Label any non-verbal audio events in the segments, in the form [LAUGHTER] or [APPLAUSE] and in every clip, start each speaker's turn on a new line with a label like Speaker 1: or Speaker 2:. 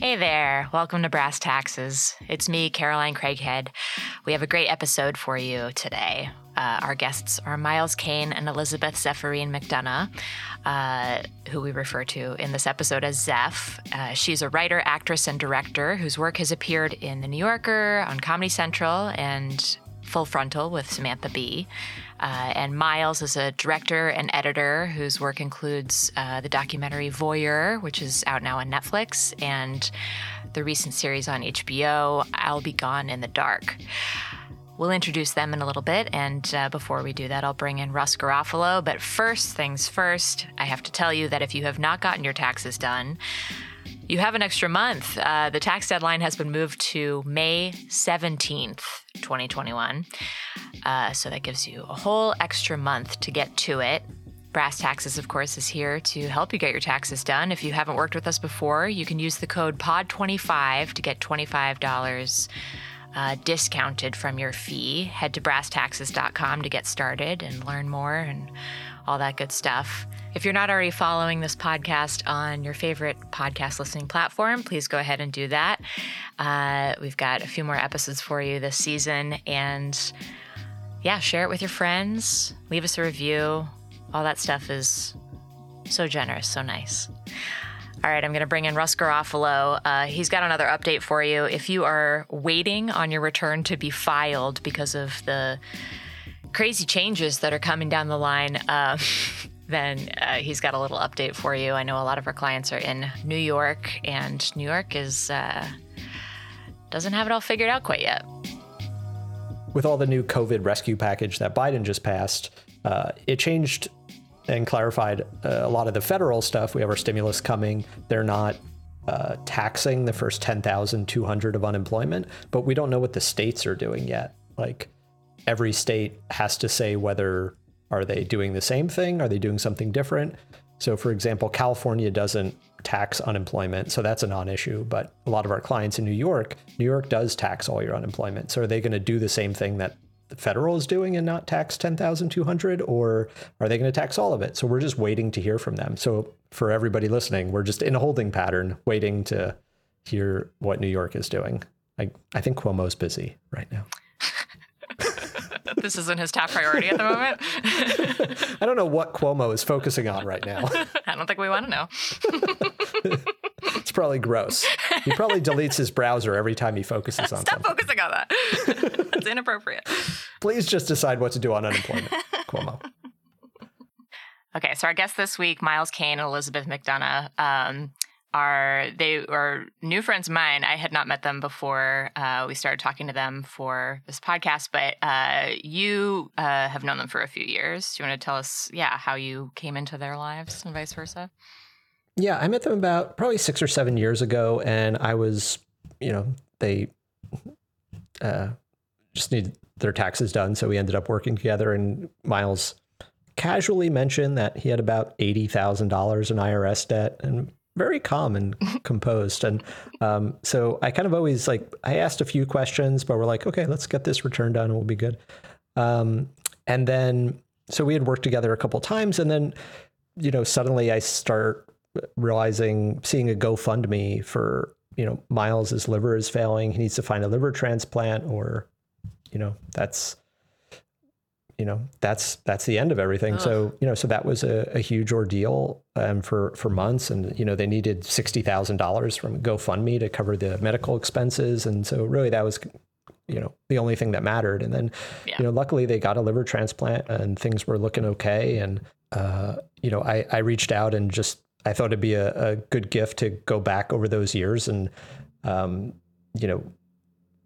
Speaker 1: Hey there, welcome to Brass Taxes. It's me, Caroline Craighead. We have a great episode for you today. Uh, our guests are Myles Kane and Elizabeth Zephyrine McDonough, uh, who we refer to in this episode as Zeph. Uh, she's a writer, actress, and director whose work has appeared in The New Yorker, on Comedy Central, and Full Frontal with Samantha Bee. Uh, and Myles is a director and editor whose work includes uh, the documentary Voyeur, which is out now on Netflix, and the recent series on HBO, I'll Be Gone in the Dark. We'll introduce them in a little bit, and uh, before we do that, I'll bring in Russ Garofalo. But first things first, I have to tell you that if you have not gotten your taxes done, you have an extra month. Uh, the tax deadline has been moved to May 17th, 2021. Uh, so that gives you a whole extra month to get to it. Brass Taxes, of course, is here to help you get your taxes done. If you haven't worked with us before, you can use the code POD25 to get $25 uh, discounted from your fee. Head to brasstaxes.com to get started and learn more and all that good stuff. If you're not already following this podcast on your favorite podcast listening platform, please go ahead and do that. Uh, we've got a few more episodes for you this season. And yeah, share it with your friends, leave us a review. All that stuff is so generous, so nice. All right, I'm going to bring in Russ Garofalo. Uh, he's got another update for you. If you are waiting on your return to be filed because of the crazy changes that are coming down the line, uh, [LAUGHS] then uh, he's got a little update for you. I know a lot of our clients are in New York, and New York is uh, doesn't have it all figured out quite yet.
Speaker 2: With all the new COVID rescue package that Biden just passed, uh, it changed and clarified uh, a lot of the federal stuff. We have our stimulus coming. They're not uh, taxing the first 10,200 of unemployment, but we don't know what the states are doing yet. Like every state has to say whether are they doing the same thing? Are they doing something different? So, for example, California doesn't tax unemployment, so that's a non issue. But a lot of our clients in New York, New York does tax all your unemployment. So, are they going to do the same thing that the federal is doing and not tax 10,200 or are they going to tax all of it? So we're just waiting to hear from them. So for everybody listening, we're just in a holding pattern waiting to hear what New York is doing. I, I think Cuomo's busy right now. [LAUGHS]
Speaker 1: this isn't his top priority at the moment. [LAUGHS]
Speaker 2: I don't know what Cuomo is focusing on right now. [LAUGHS]
Speaker 1: I don't think we want to know.
Speaker 2: it's probably gross. He probably [LAUGHS] deletes his browser every time he focuses on
Speaker 1: Stop
Speaker 2: something.
Speaker 1: focusing on that. That's inappropriate.
Speaker 2: Please just decide what to do on unemployment, Cuomo.
Speaker 1: Okay, so our guests this week, Myles Kane and Elizabeth McDonough. Um, are they are new friends of mine. I had not met them before uh, we started talking to them for this podcast, but uh, you uh, have known them for a few years. Do you want to tell us, yeah, how you came into their lives and vice versa?
Speaker 2: Yeah, I met them about probably six or seven years ago, and I was, you know, they uh, just need their taxes done, so we ended up working together. And Myles casually mentioned that he had about eighty thousand dollars in IRS debt, and very calm and [LAUGHS] composed. And um, so I kind of always like, I asked a few questions, but we're like, okay, let's get this return done and we'll be good. Um, and then, so we had worked together a couple times. And then, you know, suddenly I start realizing, seeing a GoFundMe for, you know, Myles's liver is failing. He needs to find a liver transplant or, you know, that's, you know that's that's the end of everything. Ugh. so you know so that was a, a huge ordeal um, for for months. And you know they needed $60000 from gofundme to cover the medical expenses. And so really that was you know the only thing that mattered. And then yeah. you know luckily they got a liver transplant and things were looking okay. And uh, you know I, I reached out and just i thought it'd be a, a good gift to go back over those years and um, you know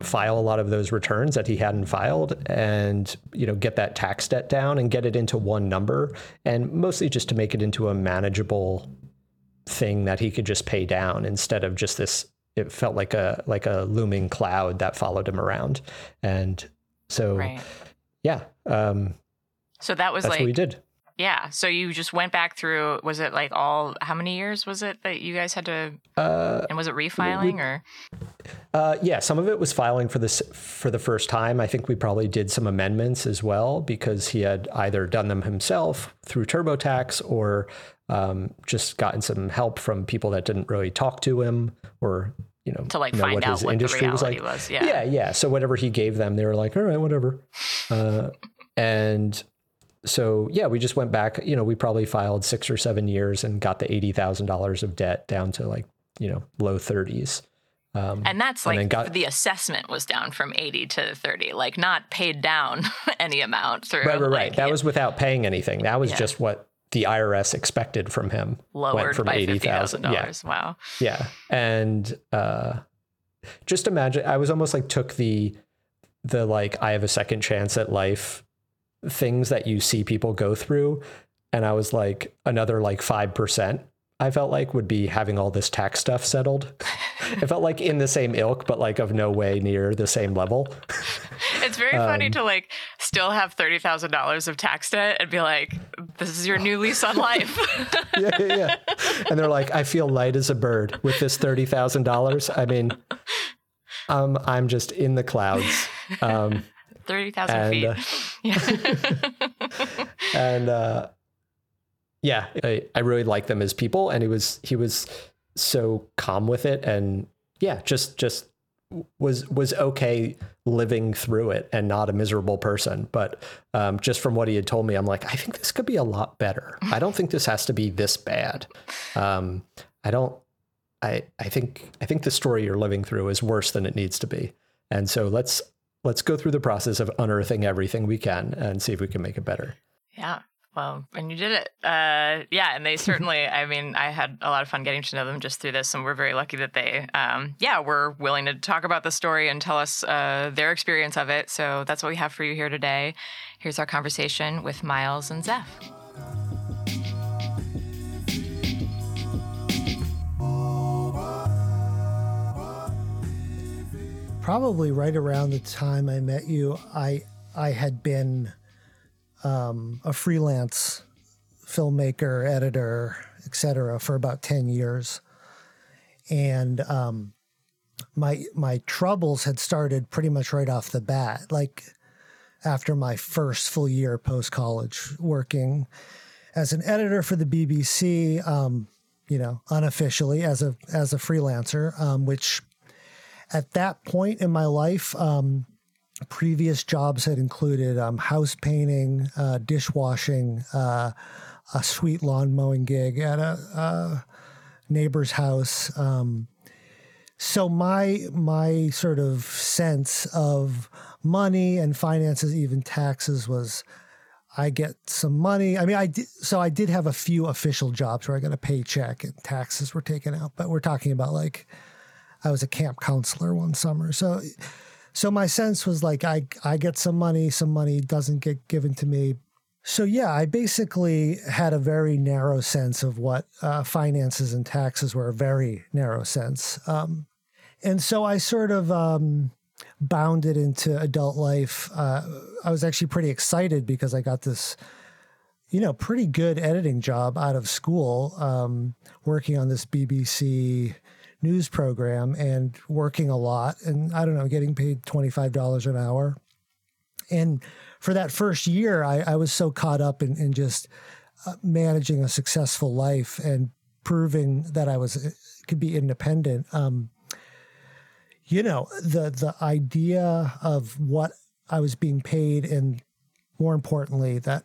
Speaker 2: file a lot of those returns that he hadn't filed and you know get that tax debt down and get it into one number and mostly just to make it into a manageable thing that he could just pay down instead of just this it felt like a like a looming cloud that followed him around and so right. yeah um
Speaker 1: so that was like
Speaker 2: what we did
Speaker 1: Yeah. So you just went back through. Was it like all? How many years was it that you guys had to?
Speaker 2: Uh,
Speaker 1: and was it refiling or?
Speaker 2: Uh, yeah, some of it was filing for this for the first time. I think we probably did some amendments as well because he had either done them himself through TurboTax or um, just gotten some help from people that didn't really talk to him or you know
Speaker 1: to like
Speaker 2: know
Speaker 1: find
Speaker 2: what
Speaker 1: out
Speaker 2: his
Speaker 1: what
Speaker 2: industry
Speaker 1: the
Speaker 2: was like.
Speaker 1: was. Yeah.
Speaker 2: yeah, yeah. So whatever he gave them, they were like, all right, whatever. Uh, and so yeah, we just went back. You know, we probably filed six or seven years and got the eighty thousand dollars of debt down to like you know low thirties. Um,
Speaker 1: And that's like
Speaker 2: got-
Speaker 1: the assessment was down from 80 to 30, like not paid down [LAUGHS] any amount through.
Speaker 2: right, right, right.
Speaker 1: like,
Speaker 2: That was without paying anything. That was
Speaker 1: Yeah.
Speaker 2: just what the IRS expected from him.
Speaker 1: lowered
Speaker 2: went from
Speaker 1: by
Speaker 2: eighty
Speaker 1: fifty
Speaker 2: thousand.
Speaker 1: thousand
Speaker 2: Yeah,
Speaker 1: dollars. Wow.
Speaker 2: yeah. And uh, just imagine, I was almost like took the the like I have a second chance at life things that you see people go through, and I was like another like five percent. I felt like would be having all this tax stuff settled. [LAUGHS] it felt like in the same ilk, but like of no way near the same level. [LAUGHS]
Speaker 1: It's very funny
Speaker 2: Um,
Speaker 1: to like still have thirty thousand dollars of tax debt and be like, "This is your new lease on life." [LAUGHS]
Speaker 2: yeah, yeah, yeah. And they're like, I feel light as a bird with this thirty thousand dollars. I mean, um, I'm just in the clouds. Um,
Speaker 1: Thirty thousand feet.
Speaker 2: uh, [LAUGHS]
Speaker 1: yeah. [LAUGHS]
Speaker 2: and uh, yeah, I, I really like them as people. And he was he was so calm with it, and yeah, just just was was okay living through it and not a miserable person. But um, just from what he had told me, I'm like, I think this could be a lot better. I don't think this has to be this bad. Um, I don't. I I think I think the story you're living through is worse than it needs to be. And so let's let's go through the process of unearthing everything we can and see if we can make it better.
Speaker 1: Yeah. Well, and you did it. Uh, yeah, and they certainly. [LAUGHS] I mean, I had a lot of fun getting to know them just through this, and we're very lucky that they, um, yeah, were willing to talk about the story and tell us uh, their experience of it. So that's what we have for you here today. Here's our conversation with Myles and Zeph.
Speaker 3: Probably right around the time I met you, I I had been um, a freelance filmmaker, editor, etc. for about ten years, and um, my my troubles had started pretty much right off the bat, like after my first full year post college working as an editor for the BBC. Um, you know, unofficially as a as a freelancer, um, which at that point in my life, um, previous jobs had included um, house painting, uh, dishwashing, uh, a sweet lawn mowing gig at a, a neighbor's house. Um, so my my sort of sense of money and finances, even taxes, was I get some money. I mean, I did, so I did have a few official jobs where I got a paycheck and taxes were taken out, but we're talking about like I was a camp counselor one summer. So so my sense was like I I get some money, some money doesn't get given to me. So yeah, I basically had a very narrow sense of what uh, finances and taxes were, a very narrow sense. Um, and so I sort of um, bounded into adult life. Uh, I was actually pretty excited because I got this, you know, pretty good editing job out of school, um, working on this BBC news program and working a lot and I don't know, getting paid $25 an hour. And for that first year, I, I was so caught up in, in just uh, managing a successful life and proving that I was could be independent. Um, you know, the the idea of what I was being paid, and more importantly, that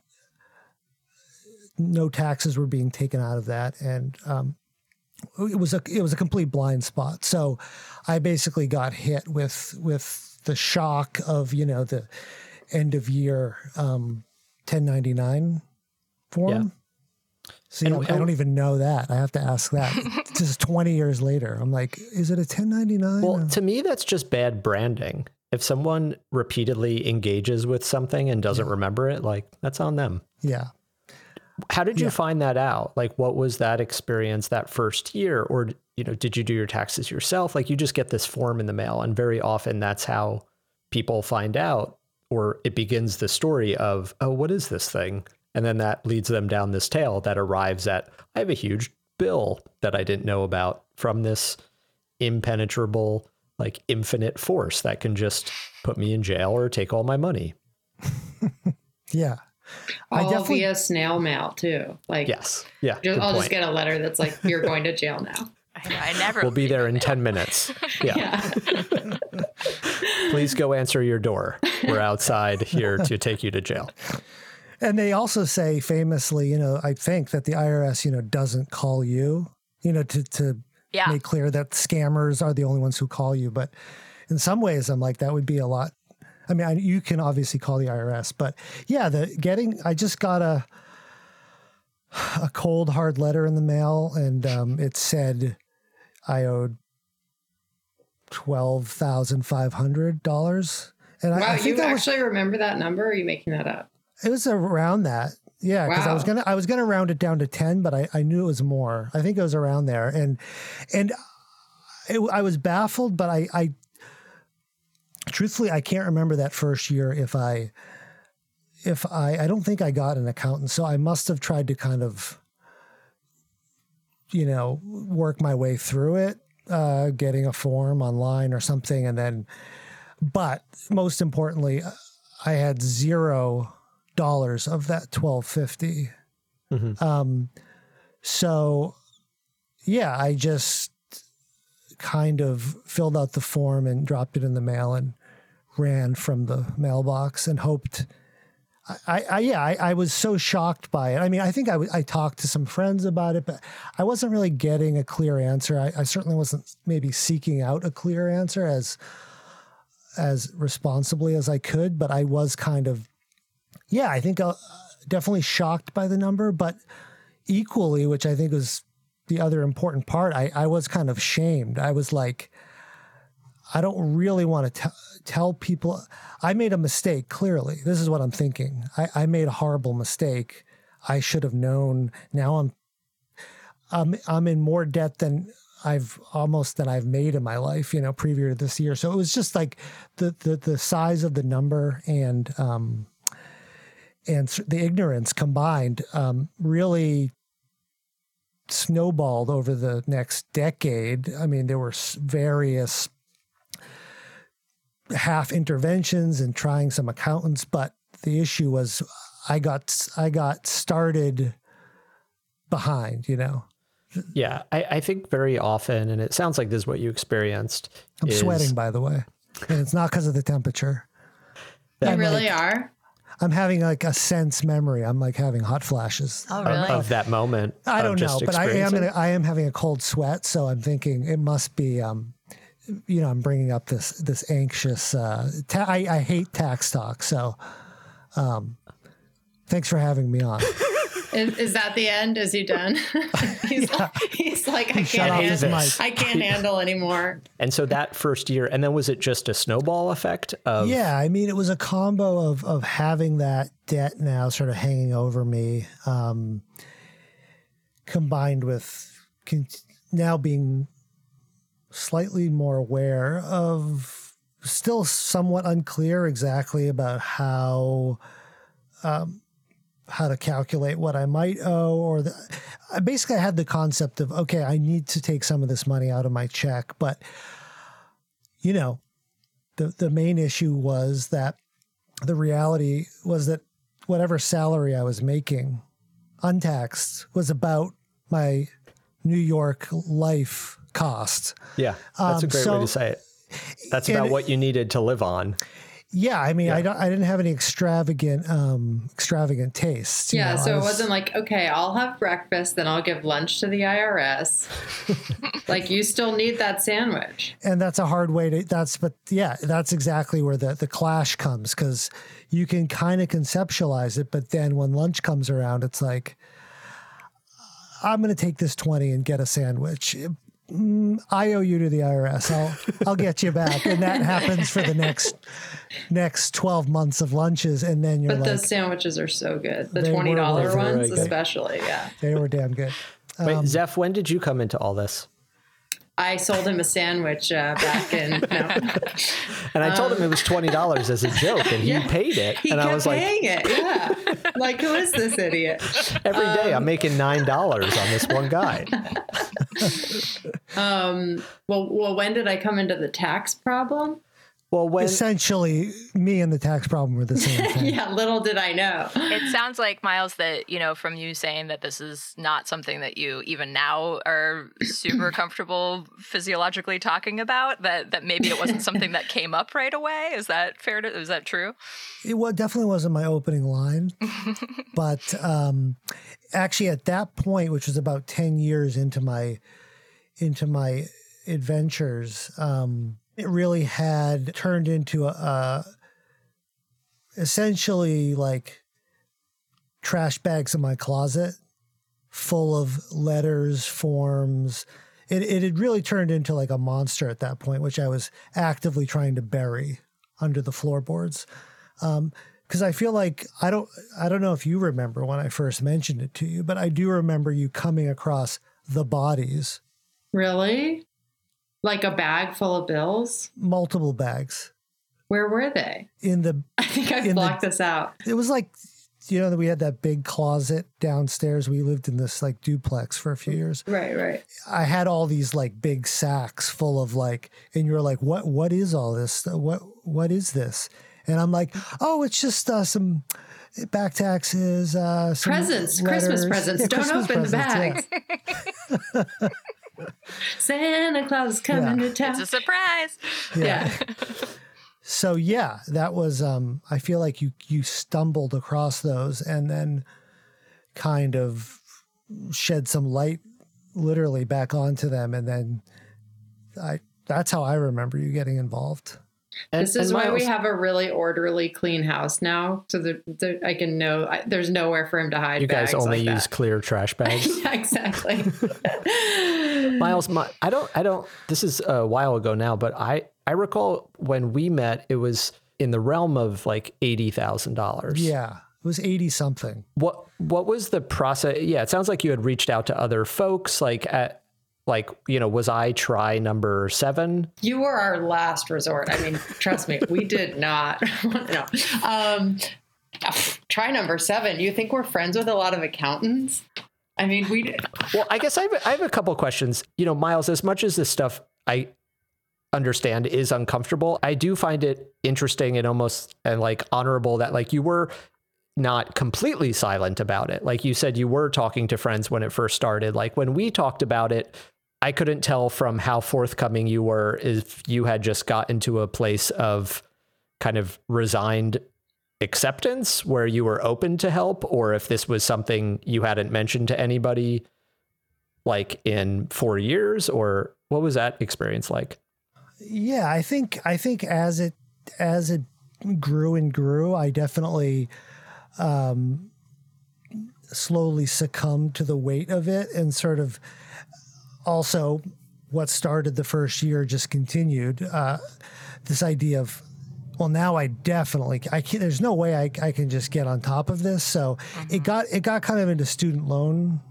Speaker 3: no taxes were being taken out of that, and um, it was a it was a complete blind spot. So I basically got hit with with the shock of you know the end of year um, 1099 form.
Speaker 2: Yeah.
Speaker 3: See,
Speaker 2: And-
Speaker 3: I, I don't even know that. I have to ask that. [LAUGHS] just 20 years later, I'm like, is it a 1099?
Speaker 2: Well, to me, that's just bad branding. If someone repeatedly engages with something and doesn't remember it, like that's on them.
Speaker 3: yeah.
Speaker 2: How did you
Speaker 3: Yeah.
Speaker 2: find that out? Like, what was that experience that first year? Or, you know, did you do your taxes yourself? Like, you just get this form in the mail, and very often that's how people find out, or it begins the story of, oh, what is this thing? And then that leads them down this tail that arrives at I have a huge bill that I didn't know about from this impenetrable, like infinite force that can just put me in jail or take all my money. [LAUGHS]
Speaker 3: Yeah.
Speaker 4: All
Speaker 3: definitely
Speaker 4: via snail mail too. Like,
Speaker 2: Yes. Yeah.
Speaker 4: just, I'll just get a letter that's like, [LAUGHS] "You're going to jail now."
Speaker 1: I, I never.
Speaker 2: We'll be there in
Speaker 1: mail.
Speaker 2: 10 minutes. [LAUGHS] Yeah.
Speaker 4: Yeah. [LAUGHS]
Speaker 2: Please go answer your door. We're outside here to take you to jail.
Speaker 3: And they also say famously, you know, I think that the IRS, you know, doesn't call you, you know, to, to
Speaker 1: Yeah.
Speaker 3: make clear that scammers are the only ones who call you. But in some ways, I'm like, that would be a lot. I mean, I, you can obviously call the IRS, but yeah, the getting, I just got a, a cold hard letter in the mail and um, it said I owed $12,500. And I,
Speaker 4: Wow,
Speaker 3: I
Speaker 4: you
Speaker 3: think was,
Speaker 4: actually remember that number? Or are you making that up?
Speaker 3: it was around that. Yeah, because I was gonna I was gonna round it down to ten, but I, I knew it was more. I think it was around there, and and it, I was baffled, but I I truthfully I can't remember that first year if I if I I don't think I got an accountant, so I must have tried to kind of you know work my way through it, uh, getting a form online or something, and then. But most importantly, I had zero dollars of that twelve fifty.
Speaker 2: Mhm.
Speaker 3: Um, so yeah, I just kind of filled out the form and dropped it in the mail and ran from the mailbox and hoped. I, I, yeah, I, I was so shocked by it. I mean, I think I, w- I talked to some friends about it, but I wasn't really getting a clear answer. I, I certainly wasn't maybe seeking out a clear answer as as responsibly as I could, but I was kind of, yeah, I think uh, definitely shocked by the number, but equally, which I think was the other important part, I, I was kind of shamed. I was like, I don't really want to tell people. I made a mistake, clearly. This is what I'm thinking. I, I made a horrible mistake. I should have known. Now I'm, I'm, I'm in more debt than I've almost than I've made in my life, you know, previous to this year. So it was just like the the the size of the number and um and the ignorance combined um really snowballed over the next decade. I mean, there were various half interventions and trying some accountants, but the issue was I got s- I got started behind, you know.
Speaker 2: Yeah. I, I think very often, and it sounds like this is what you experienced.
Speaker 3: I'm
Speaker 2: is
Speaker 3: sweating, by the way, and it's not because of the temperature.
Speaker 4: You
Speaker 3: I'm
Speaker 4: really
Speaker 3: like-
Speaker 4: are?
Speaker 3: I'm having like a sense memory. I'm like having hot flashes.
Speaker 1: Oh,
Speaker 2: of-
Speaker 1: really?
Speaker 2: Of, that moment.
Speaker 3: I don't know, but I am
Speaker 2: experiencing.
Speaker 3: gonna, I am having a cold sweat, so I'm thinking it must be. Um, you know, I'm bringing up this this anxious. Uh, ta- I, I hate tax talk, so um, thanks for having me on. [LAUGHS]
Speaker 4: Is, is that the end? Is he done? [LAUGHS] he's, like, he's like, I can't,
Speaker 3: off
Speaker 4: handle. I can't handle anymore.
Speaker 2: And so that first year, and then was it just a snowball effect of
Speaker 3: Yeah, I mean, it was a combo of of having that debt now sort of hanging over me, um, combined with con- now being slightly more aware of, still somewhat unclear exactly about how. Um, how to calculate what I might owe, or the, I basically I had the concept of okay, I need to take some of this money out of my check, but you know, the the main issue was that the reality was that whatever salary I was making untaxed was about my New York life cost.
Speaker 2: Yeah, that's a
Speaker 3: Um,
Speaker 2: great way to say it. That's about
Speaker 3: it-
Speaker 2: what you needed to live on.
Speaker 3: Yeah, I mean, I don't, I didn't have any extravagant, um, extravagant tastes.
Speaker 4: Yeah,
Speaker 3: know,
Speaker 4: so
Speaker 3: I
Speaker 4: it
Speaker 3: was-
Speaker 4: wasn't like, okay, I'll have breakfast, then I'll give lunch to the IRS. [LAUGHS] like, you still need that sandwich.
Speaker 3: and that's a hard way to that's but yeah that's exactly where the the clash comes because you can kind of conceptualize it but then when lunch comes around it's like i'm going to take this 20 and get a sandwich Mm, i owe you to the irs i'll i'll get you back and that happens for the next next 12 months of lunches and then you're
Speaker 4: But
Speaker 3: like
Speaker 4: those sandwiches are so good. The $20 ones,
Speaker 2: good.
Speaker 4: especially. Yeah.
Speaker 3: they were damn good
Speaker 2: Wait,
Speaker 3: Um,
Speaker 2: Zeph, when did you come into all this?
Speaker 4: I sold him a sandwich uh, back in. No. [LAUGHS]
Speaker 2: And I told him it was twenty dollars as a joke, and he
Speaker 4: Um, [LAUGHS] yeah.
Speaker 2: paid it.
Speaker 4: He
Speaker 2: and
Speaker 4: kept
Speaker 2: I was like,
Speaker 4: paying it. Yeah. Like, who is this idiot?
Speaker 2: Every day I'm making nine dollars on this one guy. [LAUGHS]
Speaker 4: Um, well, well, when did I come into the tax problem?
Speaker 2: Well, when
Speaker 3: Essentially, me and the tax problem were the same [LAUGHS] thing.
Speaker 4: Yeah, little did I know.
Speaker 1: It sounds like Myles that you know from you saying that this is not something that you even now are super [CLEARS THROAT] comfortable physiologically talking about. That that maybe it wasn't something that came up right away. Is that fair? To, is that true?
Speaker 3: It well, definitely wasn't my opening line, [LAUGHS] but um, actually, at that point, which was about ten years into my into my adventures, um, it really had turned into a, a essentially like trash bags in my closet full of letters, forms. It, it had really turned into like a monster at that point, which I was actively trying to bury under the floorboards. Um, because I feel like I don't I don't know if you remember when I first mentioned it to you, but I do remember you coming across the bodies,
Speaker 4: Really? Like a bag full of bills?
Speaker 3: multiple bags
Speaker 4: Where were they?
Speaker 3: in the [LAUGHS]
Speaker 4: I think I've
Speaker 3: In the-
Speaker 4: blocked this out.
Speaker 3: it was like you know that we had that big closet downstairs. We lived in this like duplex for a few years.
Speaker 4: Right, right.
Speaker 3: I had all these like big sacks full of like, and you're like, "What? What is all this? What? What is this?" And I'm like, "Oh, it's just uh, some back taxes, uh,
Speaker 4: Presents, Christmas presents.
Speaker 3: Yeah,
Speaker 4: Don't
Speaker 3: Christmas
Speaker 4: open the
Speaker 3: presents, yeah. [LAUGHS]
Speaker 4: bags. Santa Claus is coming
Speaker 3: Yeah.
Speaker 4: to town.
Speaker 1: It's a surprise.
Speaker 4: yeah. [LAUGHS]
Speaker 3: So yeah, that was. Um, I feel like you you stumbled across those and then kind of shed some light, literally back onto them, and then I. That's how I remember you getting involved.
Speaker 2: And,
Speaker 4: This is
Speaker 2: and
Speaker 4: why we have a really orderly, clean house now. So that that I can know I, there's nowhere for him to hide.
Speaker 2: you guys
Speaker 4: bags
Speaker 2: only
Speaker 4: like
Speaker 2: use
Speaker 4: that.
Speaker 2: clear trash [LAUGHS] bags.
Speaker 4: yeah, exactly. [LAUGHS]
Speaker 2: Myles, my, I don't, I don't. This is a while ago now, but I, I recall when we met, it was in the realm of like eighty thousand dollars.
Speaker 3: Yeah, it was eighty something.
Speaker 2: What, what was the process? Yeah, it sounds like you had reached out to other folks. Like, at, like you know, was I try number seven?
Speaker 4: You were our last resort. I mean, trust me, we did not. [LAUGHS] no. Um, try number seven. You think we're friends with a lot of accountants? I mean, we.
Speaker 2: Well, I guess I have, I have a couple questions. You know, Myles, as much as this stuff I understand is uncomfortable, I do find it interesting and almost and like honorable that like you were not completely silent about it. Like you said, you were talking to friends when it first started. Like when we talked about it, I couldn't tell from how forthcoming you were if you had just got into a place of kind of resigned acceptance where you were open to help or if this was something you hadn't mentioned to anybody like in 4 years or what was that experience like?
Speaker 3: Yeah, I think I think as it as it grew and grew, I definitely um, slowly succumbed to the weight of it, and sort of also what started the first year just continued. Uh, this idea of well, now I definitely I can There's no way I, I can just get on top of this. So it got it got kind of into student loan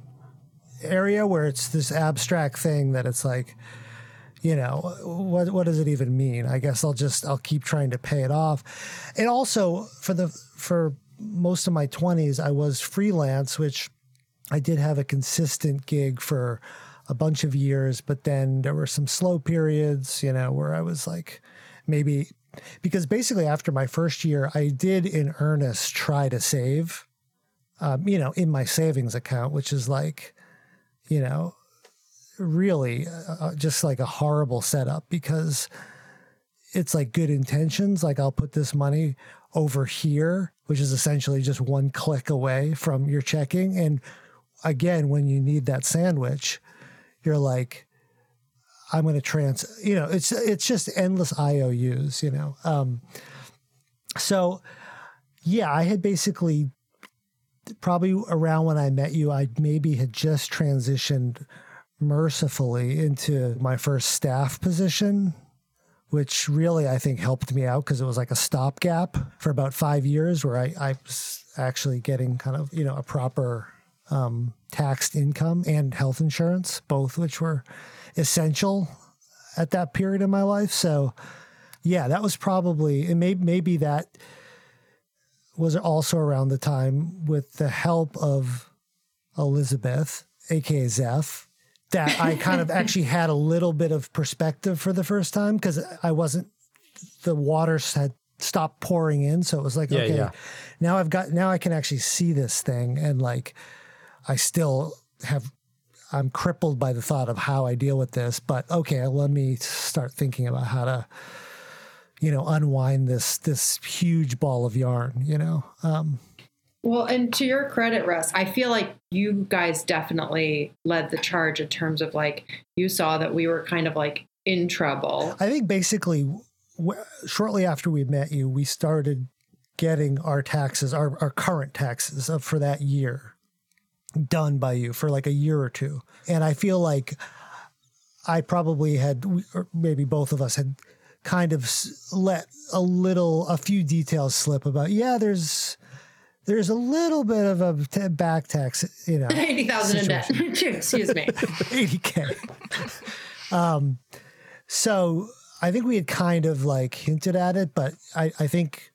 Speaker 3: area where it's this abstract thing that it's like you know what what does it even mean i guess i'll just i'll keep trying to pay it off and also for the for most of my 20s i was freelance which i did have a consistent gig for a bunch of years but then there were some slow periods you know where i was like maybe because basically after my first year i did in earnest try to save um, you know in my savings account which is like you know really uh, just like a horrible setup because it's like good intentions. Like I'll put this money over here, which is essentially just one click away from your checking. And again, when you need that sandwich, you're like, I'm going to trans, you know, it's, it's just endless IOUs, you know? Um, so yeah, I had basically probably around when I met you, I maybe had just transitioned mercifully into my first staff position, which really I think helped me out because it was like a stopgap for about five years where I, I was actually getting kind of, you know, a proper um, taxed income and health insurance, both which were essential at that period in my life. So, yeah, that was probably, and maybe, maybe that was also around the time with the help of Elizabeth, aka Zeph, that I kind of [LAUGHS] actually had a little bit of perspective for the first time because I wasn't the water had stopped pouring in, so it was like
Speaker 2: Yeah,
Speaker 3: okay,
Speaker 2: yeah.
Speaker 3: now I've got now I can actually see this thing and like I still have I'm crippled by the thought of how I deal with this, but okay, let me start thinking about how to you know unwind this this huge ball of yarn, you know. Um
Speaker 4: Well, and to your credit, Russ, I feel like you guys definitely led the charge in terms of like you saw that we were kind of like in trouble.
Speaker 3: I think basically w- shortly after we met you, we started getting our taxes, our, our current taxes of, for that year done by you for like a year or two. And I feel like I probably had, or maybe both of us had kind of let a little, a few details slip about, yeah, there's, there's a little bit of a t- back tax, you know,
Speaker 4: 80,000 in debt. [LAUGHS] Excuse me. [LAUGHS]
Speaker 3: 80k. um, so I think we had kind of like hinted at it, but I, I think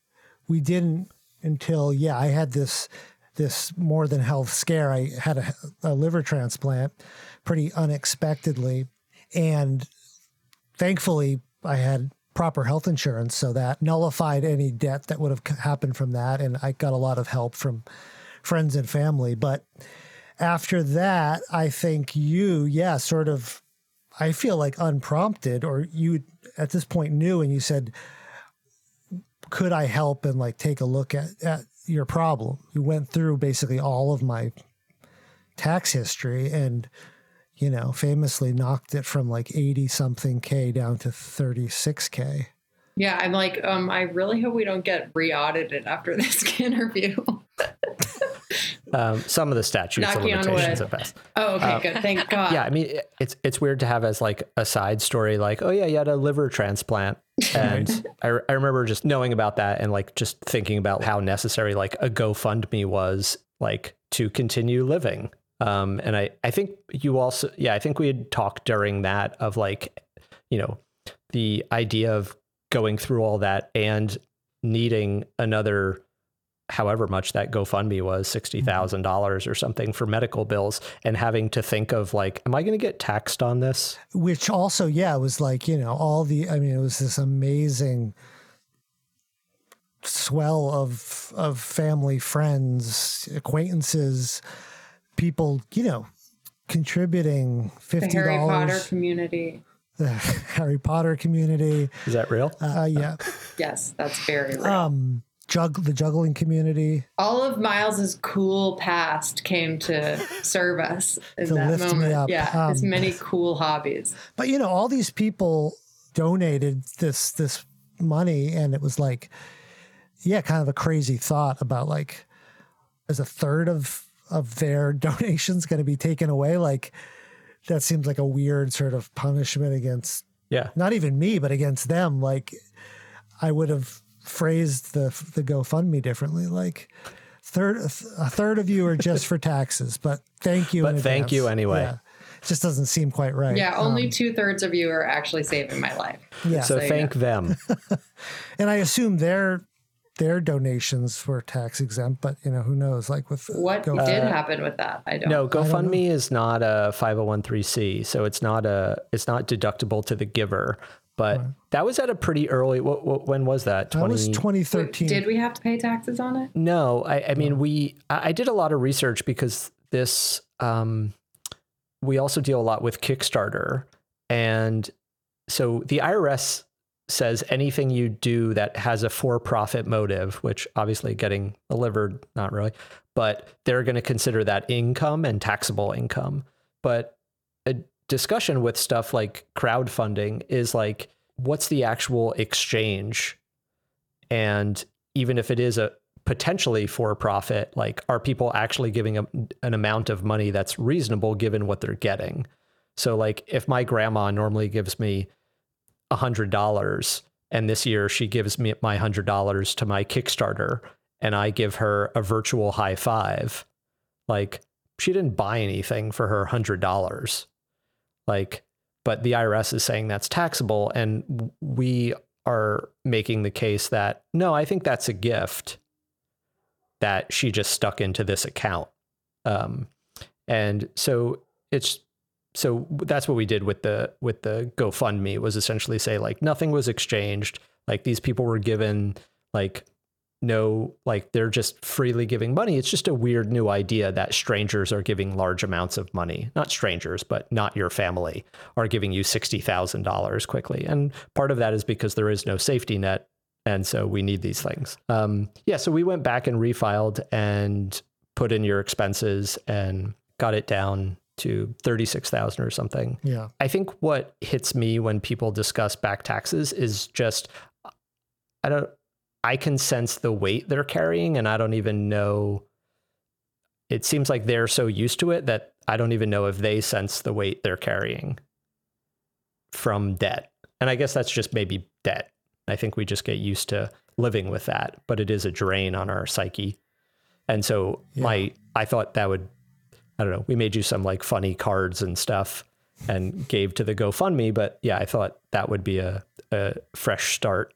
Speaker 3: we didn't until yeah, I had this this more than health scare. I had a, a liver transplant pretty unexpectedly, and thankfully I had proper health insurance, so that nullified any debt that would have happened from that, and I got a lot of help from friends and family, but after that, I think you, yeah, sort of, I feel like unprompted, or you at this point knew and you said, could I help and like take a look at, at your problem? You went through basically all of my tax history and, you know, famously knocked it from like 80 something K down to 36K.
Speaker 4: Yeah, I'm like, um, I really hope we don't get re-audited after this [LAUGHS] interview.
Speaker 2: Um, some of the statutes and
Speaker 4: Knocking on
Speaker 2: limitations have passed.
Speaker 4: Oh, okay, good. Thank God.
Speaker 2: Yeah, I mean, it's it's weird to have as like a side story, like, oh yeah, you had a liver transplant, [LAUGHS] and I, I remember just knowing about that and like just thinking about how necessary like a GoFundMe was, like to continue living. Um, and I I think you also yeah I think we had talked during that of like, you know, the idea of going through all that and needing another however much that GoFundMe was, sixty thousand dollars or something for medical bills, and having to think of like, am I going to get taxed on this?
Speaker 3: which also yeah was like you know all the i mean it was this amazing swell of of family friends acquaintances people you know contributing $50
Speaker 4: Harry Potter community.
Speaker 3: the [LAUGHS] harry potter community
Speaker 2: Is that real?
Speaker 3: uh, yeah [LAUGHS]
Speaker 4: Yes, that's very real.
Speaker 3: um jug the juggling community
Speaker 4: All of Myles's cool past came to serve us in
Speaker 3: To
Speaker 4: that
Speaker 3: lift me
Speaker 4: moment.
Speaker 3: up.
Speaker 4: Yeah, his
Speaker 3: Um,
Speaker 4: many cool hobbies.
Speaker 3: but you know all these people donated this this money and it was like yeah kind of a crazy thought about like is a third of of their [LAUGHS] donations going to be taken away like that seems like a weird sort of punishment against
Speaker 2: Yeah.
Speaker 3: not even me but against them like i would have phrased the the gofundme differently like third a third of you are just for taxes but thank you in
Speaker 2: But thank you anyway.
Speaker 3: Yeah. It just doesn't seem quite right
Speaker 4: Yeah, only
Speaker 3: Um,
Speaker 4: two thirds of you are actually saving my life.
Speaker 3: yeah
Speaker 2: So
Speaker 4: So,
Speaker 2: thank them. [LAUGHS]
Speaker 3: and I assume their their donations were tax exempt, but you know who knows? Like with
Speaker 4: What
Speaker 3: Go-
Speaker 4: did happen with that? I don't.
Speaker 2: No, GoFundMe is not a five hundred one three c, so it's not a it's not deductible to the giver. But that was at a pretty early. What, what when was that?
Speaker 3: that was 2013.
Speaker 4: did we have to pay taxes on it?
Speaker 2: No, I, I mean we. I I did a lot of research because this. Um, we also deal a lot with Kickstarter, and so the IRS says anything you do that has a for-profit motive, which obviously getting delivered, not really, but they're going to consider that income and taxable income. But a discussion with stuff like crowdfunding is like, what's the actual exchange? And even if it is a potentially for profit, like, are people actually giving a, an amount of money that's reasonable given what they're getting? So, like, if my grandma normally gives me a hundred dollars, and this year she gives me my hundred dollars to my Kickstarter, and I give her a virtual high five, like, she didn't buy anything for her hundred dollars, like, but the IRS is saying that's taxable, and we are making the case that no, I think that's a gift. that she just stuck into this account. Um, and so it's so that's what we did with the with the GoFundMe was essentially say like nothing was exchanged. Like these people were given like no like they're just freely giving money. It's just a weird new idea that strangers are giving large amounts of money. Not strangers, but not your family are giving you $60,000 quickly. And part of that is because there is no safety net and so we need these things. Um, yeah, so we went back and refiled and put in your expenses and got it down to 36,000 or something.
Speaker 3: Yeah.
Speaker 2: I think what hits me when people discuss back taxes is just I don't I can sense the weight they're carrying and I don't even know it seems like they're so used to it that I don't even know if they sense the weight they're carrying from debt. And I guess that's just maybe debt. I think we just get used to living with that, but it is a drain on our psyche. And so
Speaker 3: Yeah.
Speaker 2: my I thought that would I don't know, we made you some like funny cards and stuff and gave to the GoFundMe, but yeah, I thought that would be a, a fresh start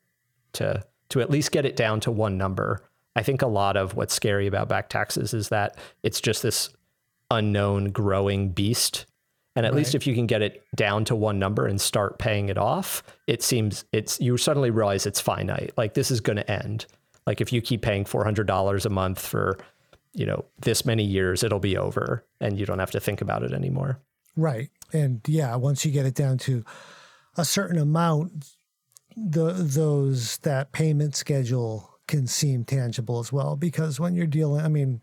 Speaker 2: to to at least get it down to one number. I think a lot of what's scary about back taxes is that it's just this unknown growing beast. And at least if you can get it down to one number and start paying it off, it seems it's you suddenly realize it's finite. Like this is going to end. Like if you keep paying $400 a month for, you know, this many years, it'll be over and you don't have to think about it anymore.
Speaker 3: Right. And yeah, once you get it down to a certain amount, the those that payment schedule can seem tangible as well because when you're dealing I mean,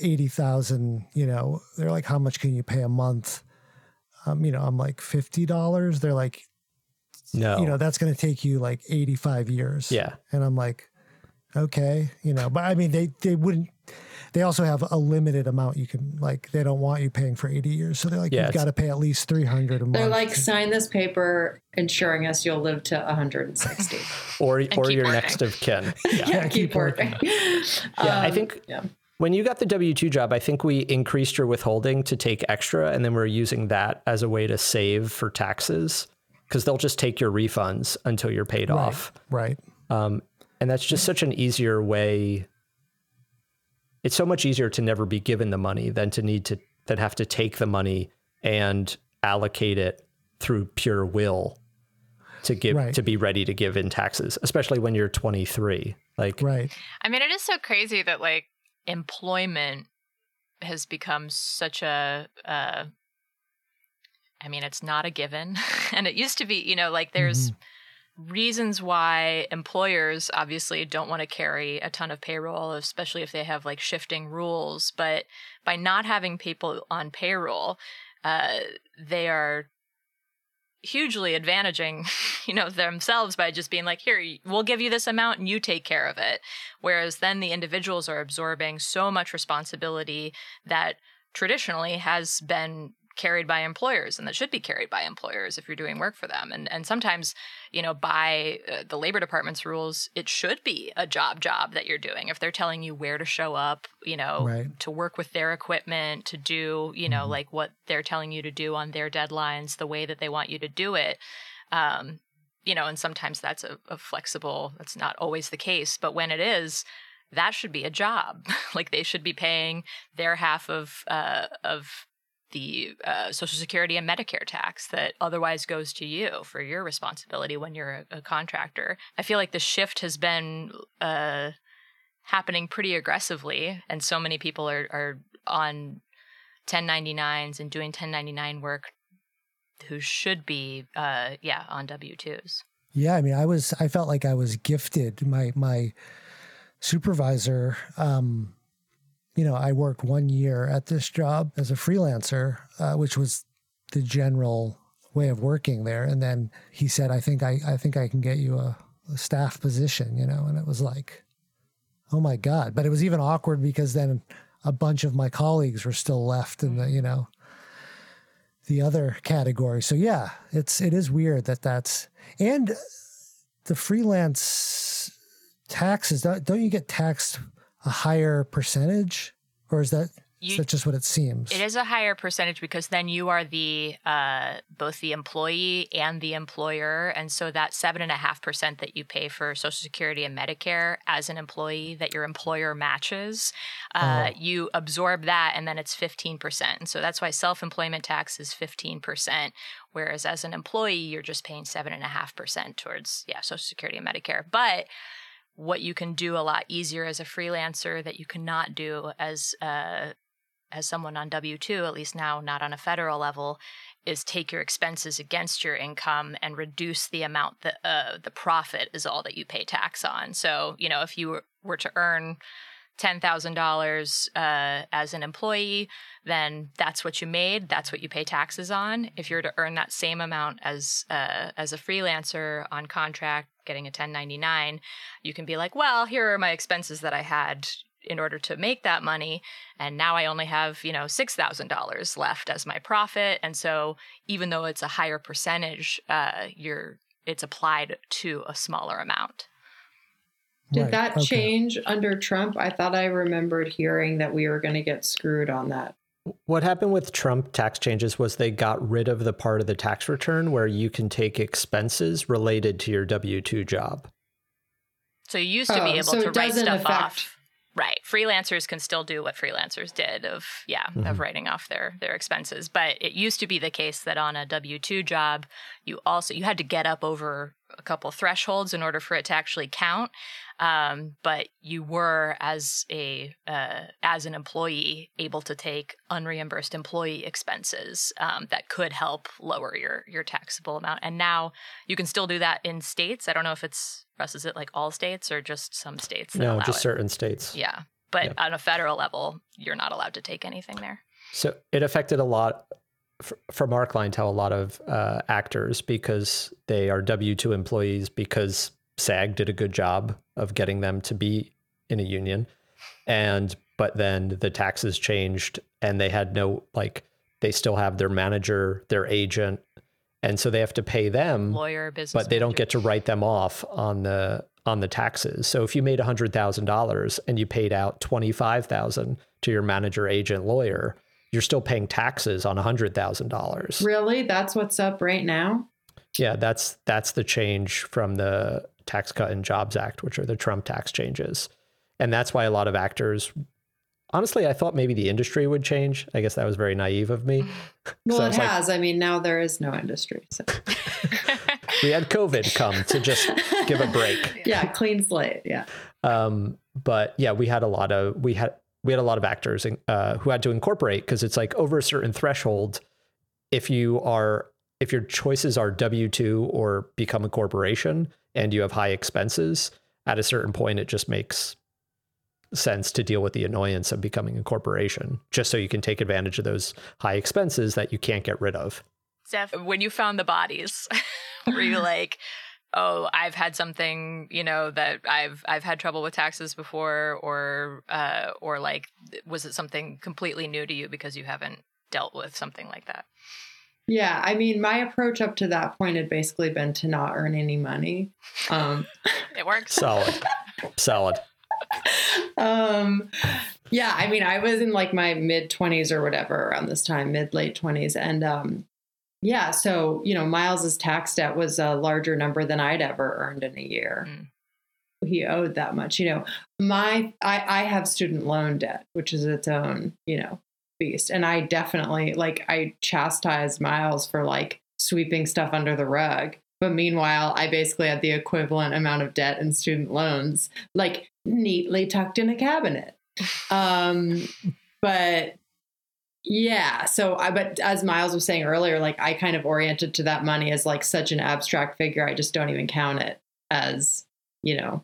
Speaker 3: eighty thousand, you know, they're like, how much can you pay a month? Um, you know, I'm like fifty dollars. They're like,
Speaker 2: No.
Speaker 3: you know, that's gonna take you like eighty five years.
Speaker 2: yeah.
Speaker 3: And I'm like, okay, you know, but I mean, they they wouldn't. They also have a limited amount you can like. They don't want you paying for eighty years, so they're like,
Speaker 2: Yeah,
Speaker 3: you've got to pay at least three hundred a month.
Speaker 4: They're like, sign this paper ensuring us you'll live to 160. [LAUGHS]
Speaker 2: Or or your
Speaker 1: working.
Speaker 2: next of kin. [LAUGHS] Yeah.
Speaker 4: yeah,
Speaker 3: keep
Speaker 4: keep working. [LAUGHS]
Speaker 2: Yeah, I
Speaker 4: Um,
Speaker 2: think
Speaker 4: yeah.
Speaker 2: when you got the W 2 job, I think we increased your withholding to take extra, and then we're using that as a way to save for taxes because they'll just take your refunds until you're paid
Speaker 3: right,
Speaker 2: off.
Speaker 3: right.
Speaker 2: Um, and that's just such an easier way. It's so much easier to never be given the money than to need to than have to take the money and allocate it through pure will to give
Speaker 3: Right.
Speaker 2: to be ready to give in taxes, especially when you're 23. Like
Speaker 3: Right.
Speaker 1: I mean, it is so crazy that like employment has become such a. Uh, I mean, it's not a given, [LAUGHS] and it used to be. You know, like there's reasons why employers obviously don't want to carry a ton of payroll, especially if they have like shifting rules. But by not having people on payroll, uh, they are hugely advantaging [LAUGHS] you know themselves by just being like here we'll give you this amount and you take care of it whereas then the individuals are absorbing so much responsibility that traditionally has been carried by employers and that should be carried by employers if you're doing work for them and and sometimes you know by uh, the labor department's rules it should be a job job that you're doing if they're telling you where to show up you know
Speaker 3: Right.
Speaker 1: to work with their equipment to do you know
Speaker 3: Mhm.
Speaker 1: like what they're telling you to do on their deadlines the way that they want you to do it um you know and sometimes that's a, a flexible that's not always the case but when it is that should be a job [LAUGHS] like they should be paying their half of uh of the uh, social security and medicare tax that otherwise goes to you for your responsibility when you're a, a contractor i feel like the shift has been uh happening pretty aggressively and so many people are are on 1099s and doing 1099 work who should be uh yeah on w2s
Speaker 3: Yeah, I mean, I was I felt like I was gifted. My my supervisor, um, you know, I worked one year at this job as a freelancer, uh, which was the general way of working there. And then he said, "I think I I think I can get you a, a staff position," you know, and it was like, oh my god! But it was even awkward because then a bunch of my colleagues were still left in the you know the other category. So yeah, it's it is weird that that's and the freelance taxes. Don't don't you get taxed a higher percentage, or is that
Speaker 1: You-
Speaker 3: That's just what it seems.
Speaker 1: It is a higher percentage because then you are the uh, both the employee and the employer, and so that seven and a half percent that you pay for Social Security and Medicare as an employee that your employer matches, uh,
Speaker 3: Oh.
Speaker 1: you absorb that, and then it's fifteen percent. And so that's why self-employment tax is fifteen percent, whereas as an employee you're just paying seven and a half percent towards yeah Social Security and Medicare, but what you can do a lot easier as a freelancer that you cannot do as uh, as someone on W 2, at least now not on a federal level, is take your expenses against your income and reduce the amount that uh, the profit is all that you pay tax on. So, you know, if you were, to earn $10,000 uh, as an employee, then that's what you made. That's what you pay taxes on. If you're to earn that same amount as uh, as a freelancer on contract, getting a 1099, you can be like, well, here are my expenses that I had in order to make that money and now i only have you know $6000 left as my profit and so even though it's a higher percentage uh, you're it's applied to a smaller amount
Speaker 4: Did
Speaker 3: Right,
Speaker 4: that
Speaker 3: okay.
Speaker 4: change under Trump? I thought I remembered hearing that we were going to get screwed on that.
Speaker 2: What happened with Trump tax changes was they got rid of the part of the tax return where you can take expenses related to your W 2 job.
Speaker 1: so you used to be
Speaker 4: Oh,
Speaker 1: able
Speaker 4: so
Speaker 1: to write stuff
Speaker 4: affect-
Speaker 1: off right. Freelancers can still do what freelancers did of yeah of
Speaker 2: Mhm.
Speaker 1: writing off their their expenses. But it used to be the case that on a w2 job you also you had to get up over a couple thresholds in order for it to actually count. Um, but you were as a uh, as an employee able to take unreimbursed employee expenses um, that could help lower your your taxable amount. And now you can still do that in states. I don't know if it's Russ, is it like all states or just some states
Speaker 2: No, just
Speaker 1: it?
Speaker 2: certain states.
Speaker 1: Yeah. But
Speaker 2: Yeah.
Speaker 1: on a federal level, you're not allowed to take anything there.
Speaker 2: So it affected a lot from our clientele, a lot of uh, actors because they are W 2 employees because SAG did a good job of getting them to be in a union. And, but then the taxes changed and they had no, like, they still have their manager, their agent. And so they have to pay them
Speaker 1: Lawyer, business.
Speaker 2: but they don't get to write them off on the on the taxes. So if you made hundred thousand dollars and you paid out twenty five thousand to your manager, agent, lawyer, you're still paying taxes on hundred thousand dollars.
Speaker 4: Really? That's what's up right now?
Speaker 2: Yeah, that's that's the change from the Tax Cut and Jobs Act, which are the Trump tax changes, and that's why a lot of actors. Honestly, I thought maybe the industry would change. I guess that was very naive of me. [LAUGHS]
Speaker 4: Well, it
Speaker 2: was like,
Speaker 4: has. I mean, now there is no industry. So. [LAUGHS]
Speaker 2: we had COVID come to just give a break. [LAUGHS]
Speaker 4: yeah, clean slate. Yeah.
Speaker 2: Um, but yeah, we had a lot of we had we had a lot of actors uh, who had to incorporate because it's like over a certain threshold, if you are if your choices are W two or become a corporation and you have high expenses, at a certain point it just makes sense to deal with the annoyance of becoming a corporation, just so you can take advantage of those high expenses that you can't get rid of.
Speaker 1: Steph, when you found the bodies, [LAUGHS] were you like, "Oh, I've had something, you know, that I've I've had trouble with taxes before," or uh, or like, was it something completely new to you because you haven't dealt with something like that?
Speaker 4: Yeah. I mean, my approach up to that point had basically been to not earn any money. Um, [LAUGHS]
Speaker 1: It works.
Speaker 2: Solid, [LAUGHS] solid. [LAUGHS]
Speaker 4: um, yeah, I mean, I was in like my mid 20s or whatever around this time, mid late 20s. And um, yeah, so, you know, Myles's tax debt was a larger number than I'd ever earned in a year.
Speaker 1: Mm.
Speaker 4: He owed that much. You know, my, I, I have student loan debt, which is its own, you know, beast. And I definitely, like, I chastised Myles for like sweeping stuff under the rug. But meanwhile, I basically had the equivalent amount of debt and student loans, like neatly tucked in a cabinet. [LAUGHS] Um, but yeah, so I, but as Myles was saying earlier, like I kind of oriented to that money as like such an abstract figure. I just don't even count it as, you know,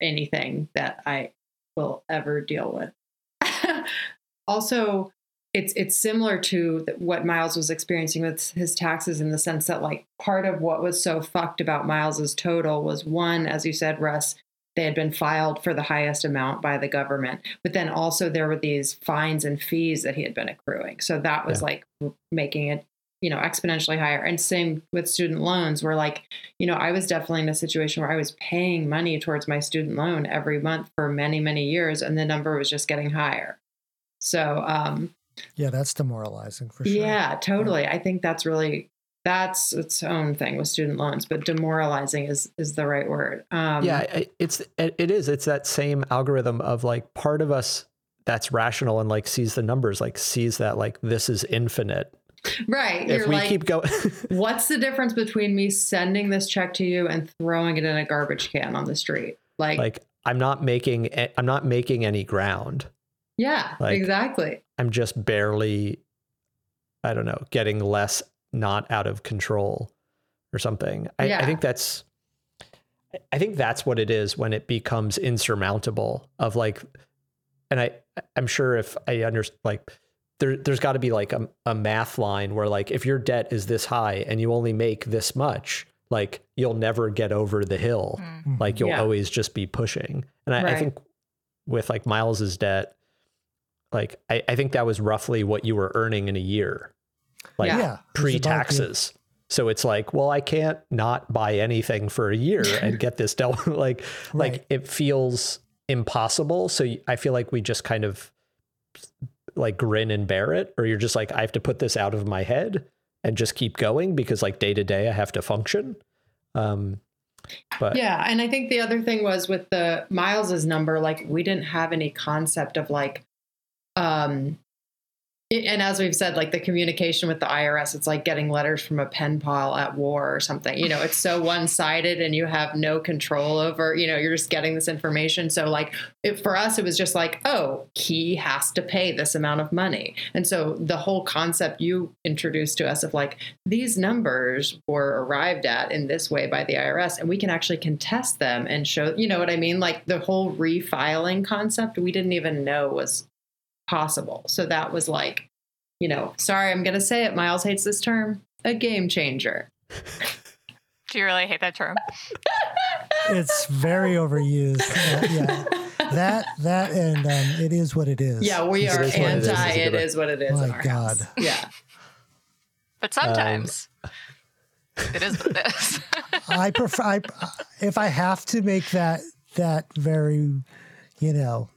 Speaker 4: anything that I will ever deal with. [LAUGHS] also, it's it's similar to what Myles was experiencing with his taxes in the sense that like part of what was so fucked about Myles's total was one, as you said, Russ, they had been filed for the highest amount by the government, but then also there were these fines and fees that he had been accruing. So that was
Speaker 2: Yeah.
Speaker 4: like making it you know exponentially higher and same with student loans where like you know i was definitely in a situation where i was paying money towards my student loan every month for many many years and the number was just getting higher So, um,
Speaker 3: Yeah, that's demoralizing for sure.
Speaker 4: yeah, totally. I think that's really that's its own thing with student loans, but demoralizing is is the right word. Um,
Speaker 2: yeah, it's it it is. It's that same algorithm of like part of us that's rational and like sees the numbers, like sees that like this is infinite.
Speaker 4: right.
Speaker 2: If
Speaker 4: You're
Speaker 2: we
Speaker 4: like,
Speaker 2: keep going, [LAUGHS]
Speaker 4: what's the difference between me sending this check to you and throwing it in a garbage can on the street? Like,
Speaker 2: like I'm not making I'm not making any ground.
Speaker 4: yeah,
Speaker 2: like-
Speaker 4: exactly.
Speaker 2: I'm just barely, I don't know, getting less not out of control or something. I,
Speaker 4: Yeah.
Speaker 2: I think that's, I think that's what it is when it becomes insurmountable. Of like, and I, I'm sure if I understand, like, there, there's got to be like a, a math line where like if your debt is this high and you only make this much, like you'll never get over the hill.
Speaker 3: Mhm.
Speaker 2: Like you'll
Speaker 4: Yeah.
Speaker 2: always just be pushing. And I, I think with like Myles's debt, like I, I think that was roughly what you were earning in a year, like
Speaker 4: Yeah.
Speaker 3: yeah, it's about the-
Speaker 2: pre-taxes. So it's like, well, I can't not buy anything for a year and get this dealt. [LAUGHS] like,
Speaker 3: Right.
Speaker 2: like it feels impossible. So I feel like we just kind of like grin and bear it, or you're just like, I have to put this out of my head and just keep going because like day to day I have to function. Um, but
Speaker 4: Yeah, and I think the other thing was with the Myles's number, like we didn't have any concept of like, um, and as we've said, like the communication with the IRS, it's like getting letters from a pen pal at war or something. You know, it's so [LAUGHS] one sided, and you have no control over. You know, you're just getting this information. So, like, it, for us, it was just like, oh, he has to pay this amount of money, and so the whole concept you introduced to us of like these numbers were arrived at in this way by the IRS, and we can actually contest them and show. You know what I mean? Like the whole refiling concept, we didn't even know was possible. So that was like, you know, sorry, I'm going to say it. Myles hates this term, a game changer.
Speaker 1: Do you really hate that term?
Speaker 3: It's very overused. [LAUGHS] Uh, yeah, that that and um, it is what it is.
Speaker 4: Yeah, we
Speaker 2: It
Speaker 4: are
Speaker 2: is what it is, is a
Speaker 4: anti.
Speaker 2: good
Speaker 4: It
Speaker 2: one.
Speaker 4: is what it is.
Speaker 3: My God.
Speaker 4: house. Yeah.
Speaker 1: But sometimes it is what it is. [LAUGHS]
Speaker 3: I prefer. I, if I have to make that that very, you know,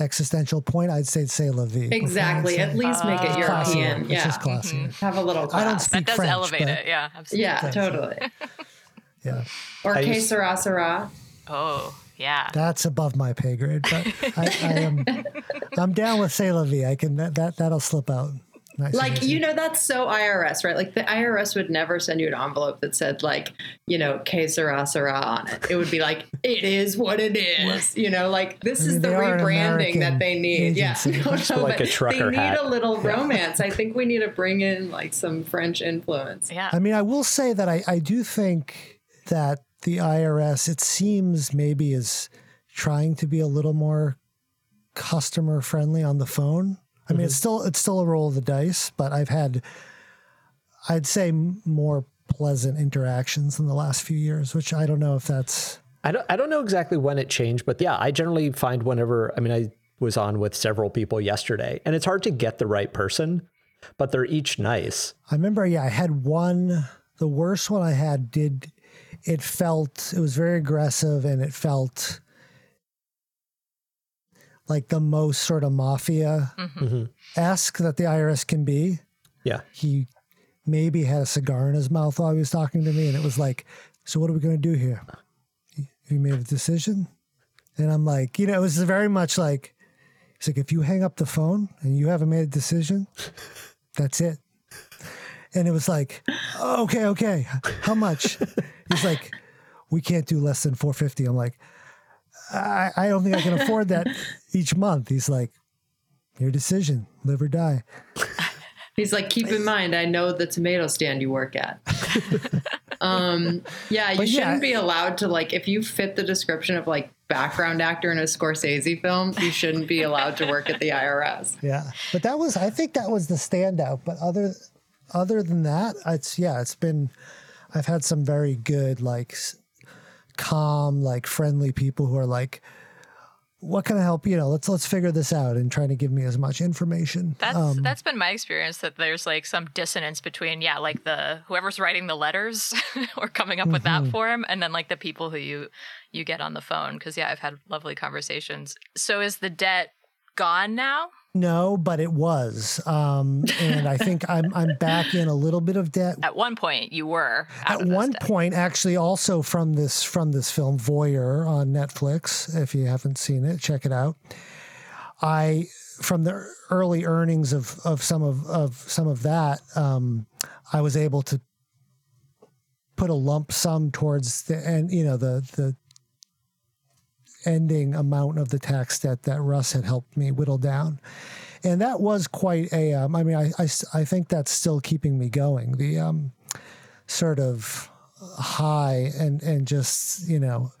Speaker 3: existential point, I'd say say la vie.
Speaker 4: Exactly. At least make it
Speaker 3: classier.
Speaker 4: European.
Speaker 3: It's
Speaker 4: Yeah.
Speaker 3: just classier. Mm-hmm.
Speaker 4: Have a little class.
Speaker 3: I don't speak
Speaker 1: that
Speaker 3: speak
Speaker 1: does
Speaker 3: French,
Speaker 1: elevate it. Yeah, absolutely.
Speaker 4: yeah,
Speaker 3: That's-
Speaker 4: totally.
Speaker 3: Yeah,
Speaker 4: Or
Speaker 2: I
Speaker 4: que sera sera.
Speaker 1: Oh, yeah.
Speaker 3: that's above my pay grade. But I, I am, [LAUGHS] I'm down with say la vie. I can that, that that'll slip out. Nice
Speaker 4: Like,
Speaker 3: easy.
Speaker 4: you know, that's so IRS, right? Like, the IRS would never send you an envelope that said, like, you know, que sera sera on it. It would be like, [LAUGHS] it is what it is. You know, like, this
Speaker 3: I
Speaker 4: is the
Speaker 3: they are an
Speaker 4: rebranding that they need. Yeah. No, [LAUGHS] no,
Speaker 2: like
Speaker 4: but
Speaker 2: a trucker
Speaker 4: They need
Speaker 2: hat.
Speaker 4: a little romance. I [LAUGHS] think we need to bring in, like, some French influence.
Speaker 1: Yeah.
Speaker 3: I mean, I will say that I, I do think that the IRS, it seems maybe is trying to be a little more customer friendly on the phone. I mean, mm-hmm. it's still it's still a roll of the dice, but I've had, I'd say, more pleasant interactions in the last few years, which I don't know if that's
Speaker 2: I don't I don't know exactly when it changed, but yeah, I generally find whenever I mean I was on with several people yesterday, and it's hard to get the right person, but they're each nice.
Speaker 3: I remember, yeah, I had one. The worst one I had did. It felt it was very aggressive, and it felt like the most sort of mafia
Speaker 2: Mhm.
Speaker 3: esque that the IRS can be.
Speaker 2: Yeah.
Speaker 3: He maybe had a cigar in his mouth while he was talking to me, and it was like, "So what are we going to do here? You made a decision?" And I'm like, you know, it was very much like, he's like, if you hang up the phone and you haven't made a decision, [LAUGHS] that's it. And it was like, oh, okay, okay, how much? He's like, we can't do less than 450. I'm like, I, I don't think I can afford that [LAUGHS] each month. He's like, your decision, live or die. [LAUGHS]
Speaker 4: He's like, keep in mind, I know the tomato stand you work at. [LAUGHS] um, yeah, you
Speaker 3: But
Speaker 4: shouldn't be allowed to like if you fit the description of like background actor in a Scorsese film, you shouldn't be allowed to work at the IRS.
Speaker 3: Yeah, but that was I think that was the standout. But other other than that, it's yeah, it's been I've had some very good like calm, like friendly people who are like, "What can I help? You know, let's let's figure this out," and trying to give me as much information.
Speaker 1: That's
Speaker 3: Um,
Speaker 1: that's been my experience that there's like some dissonance between yeah like the whoever's writing the letters [LAUGHS] or coming up with
Speaker 3: Mm-hmm.
Speaker 1: that form and then like the people who you you get on the phone because yeah I've had lovely conversations. So is the debt gone now?
Speaker 3: No, but it was, um, and I think I'm I'm back in a little bit of debt.
Speaker 1: At one point, you were
Speaker 3: At one
Speaker 1: debt.
Speaker 3: point, actually, also from this from this film Voyeur on Netflix. If you haven't seen it, check it out. I from the early earnings of of some of of some of that, um, I was able to put a lump sum towards the and you know the the ending amount of the tax debt that Russ had helped me whittle down. And that was quite a. Um, I mean, I, I I think that's still keeping me going. The um, sort of high and and just you know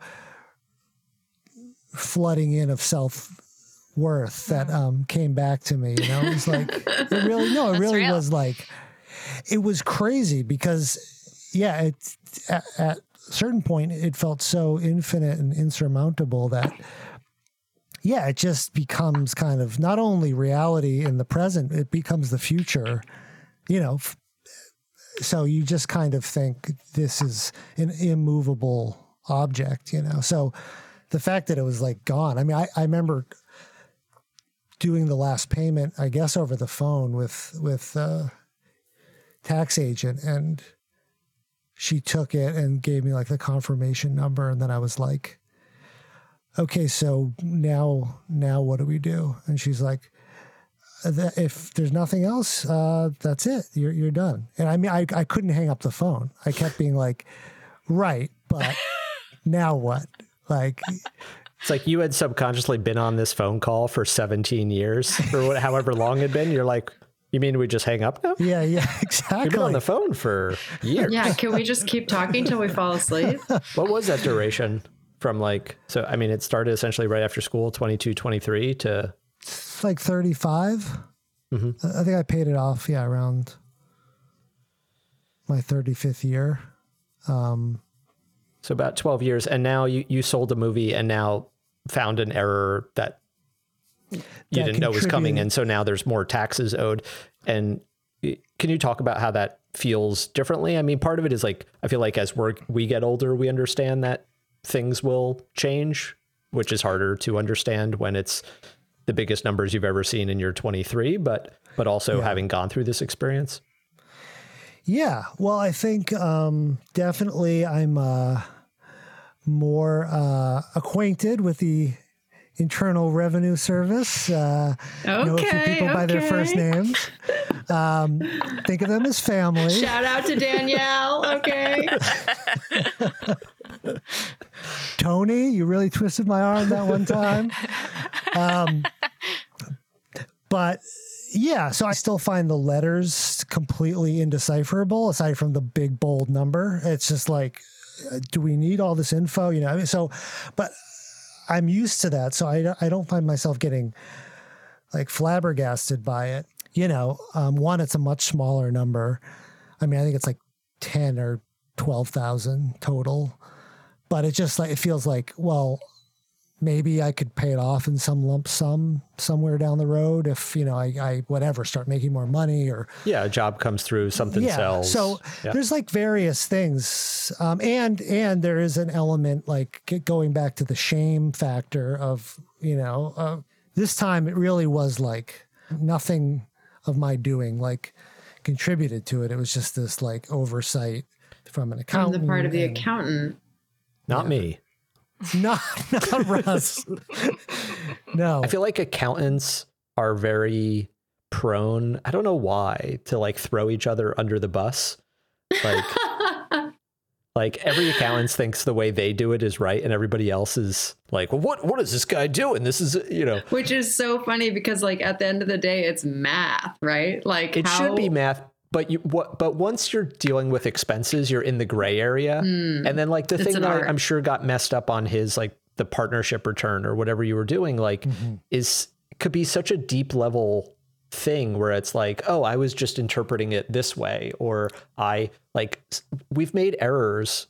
Speaker 3: flooding in of self worth that um came back to me you know it was like [LAUGHS] it really no it
Speaker 1: That's
Speaker 3: really
Speaker 1: real.
Speaker 3: was like it was crazy because yeah it at, at certain point it felt so infinite and insurmountable that yeah it just becomes kind of not only reality in the present it becomes the future you know so you just kind of think this is an immovable object you know? So the fact that it was like gone i mean i, I remember doing the last payment i guess over the phone with with uh tax agent and she took it and gave me like the confirmation number and then i was like okay so now now what do we do? And she's like if there's nothing else uh that's it. You're you're done. And i mean i, I couldn't hang up the phone. I kept being like right but [LAUGHS] now what? Like
Speaker 2: It's like you had subconsciously been on this phone call for 17 years or what, however long it'd been. You're like, you mean we just hang up now?
Speaker 3: yeah yeah [LAUGHS]
Speaker 2: You've been on the phone for years.
Speaker 4: Yeah, can we just keep talking till we fall asleep? [LAUGHS]
Speaker 2: What was that duration from like, so, I mean, it started essentially right after school, 22, 23 to,
Speaker 3: it's like 35 mm-hmm. I I think I paid it off, yeah, around my 35th year.
Speaker 2: Um, so about 12 years. And now you, you sold a movie and now found an error that you didn't know was coming. And so now there's more taxes owed. And can you talk about how that feels differently? I mean, part of it is like, I feel like as we're, we get older, we understand that things will change, which is harder to understand when it's the biggest numbers you've ever seen in your 23, but, but also having gone through this experience.
Speaker 3: Yeah, well, I think um, definitely I'm uh, more uh, acquainted with the Internal Revenue Service. Uh, know a few
Speaker 4: Okay,
Speaker 3: people by their first names. Um, think of them as family.
Speaker 4: Shout out to Danielle. Okay.
Speaker 3: Tony, you really twisted my arm that one time. Um, but yeah, so I still find the letters completely indecipherable aside from the big bold number. It's just like, uh, do we need all this info? You know, I mean, so, but I'm used to that. So I, I don't find myself getting like flabbergasted by it. You know, um, one, it's a much smaller number. I mean, I think it's like 10 or 12,000 total but it just like it feels like well maybe i could pay it off in some lump sum somewhere down the road if you know i, I whatever start making more money or
Speaker 2: Yeah. A job comes through, something
Speaker 3: yeah
Speaker 2: sells.
Speaker 3: so
Speaker 2: Yeah.
Speaker 3: there's like various things um, and and there is an element like going back to the shame factor of you know uh, this time it really was like nothing of my doing like contributed to it it was just this like oversight from an
Speaker 4: I'm
Speaker 3: accountant
Speaker 4: the part of the
Speaker 3: and-
Speaker 4: accountant.
Speaker 2: Not me.
Speaker 3: Not [LAUGHS] not Russ. no.
Speaker 2: I feel like accountants are very prone, I don't know why, to like throw each other under the bus. Like [LAUGHS] like every accountant thinks the way they do it is right and everybody else is like, well, what what is this guy doing? This is you know,
Speaker 4: Which is so funny because like at the end of the day it's math, right? Like
Speaker 2: it
Speaker 4: how,
Speaker 2: should be math, but you what but once you're dealing with expenses, you're in the gray area. Hmm. And then like the thing that I-
Speaker 4: art.
Speaker 2: I'm sure got messed up on his like the partnership return or whatever you were doing, like mm-hmm. is could be such a deep level thing where it's like, oh, I was just interpreting it this way, or I like we've made errors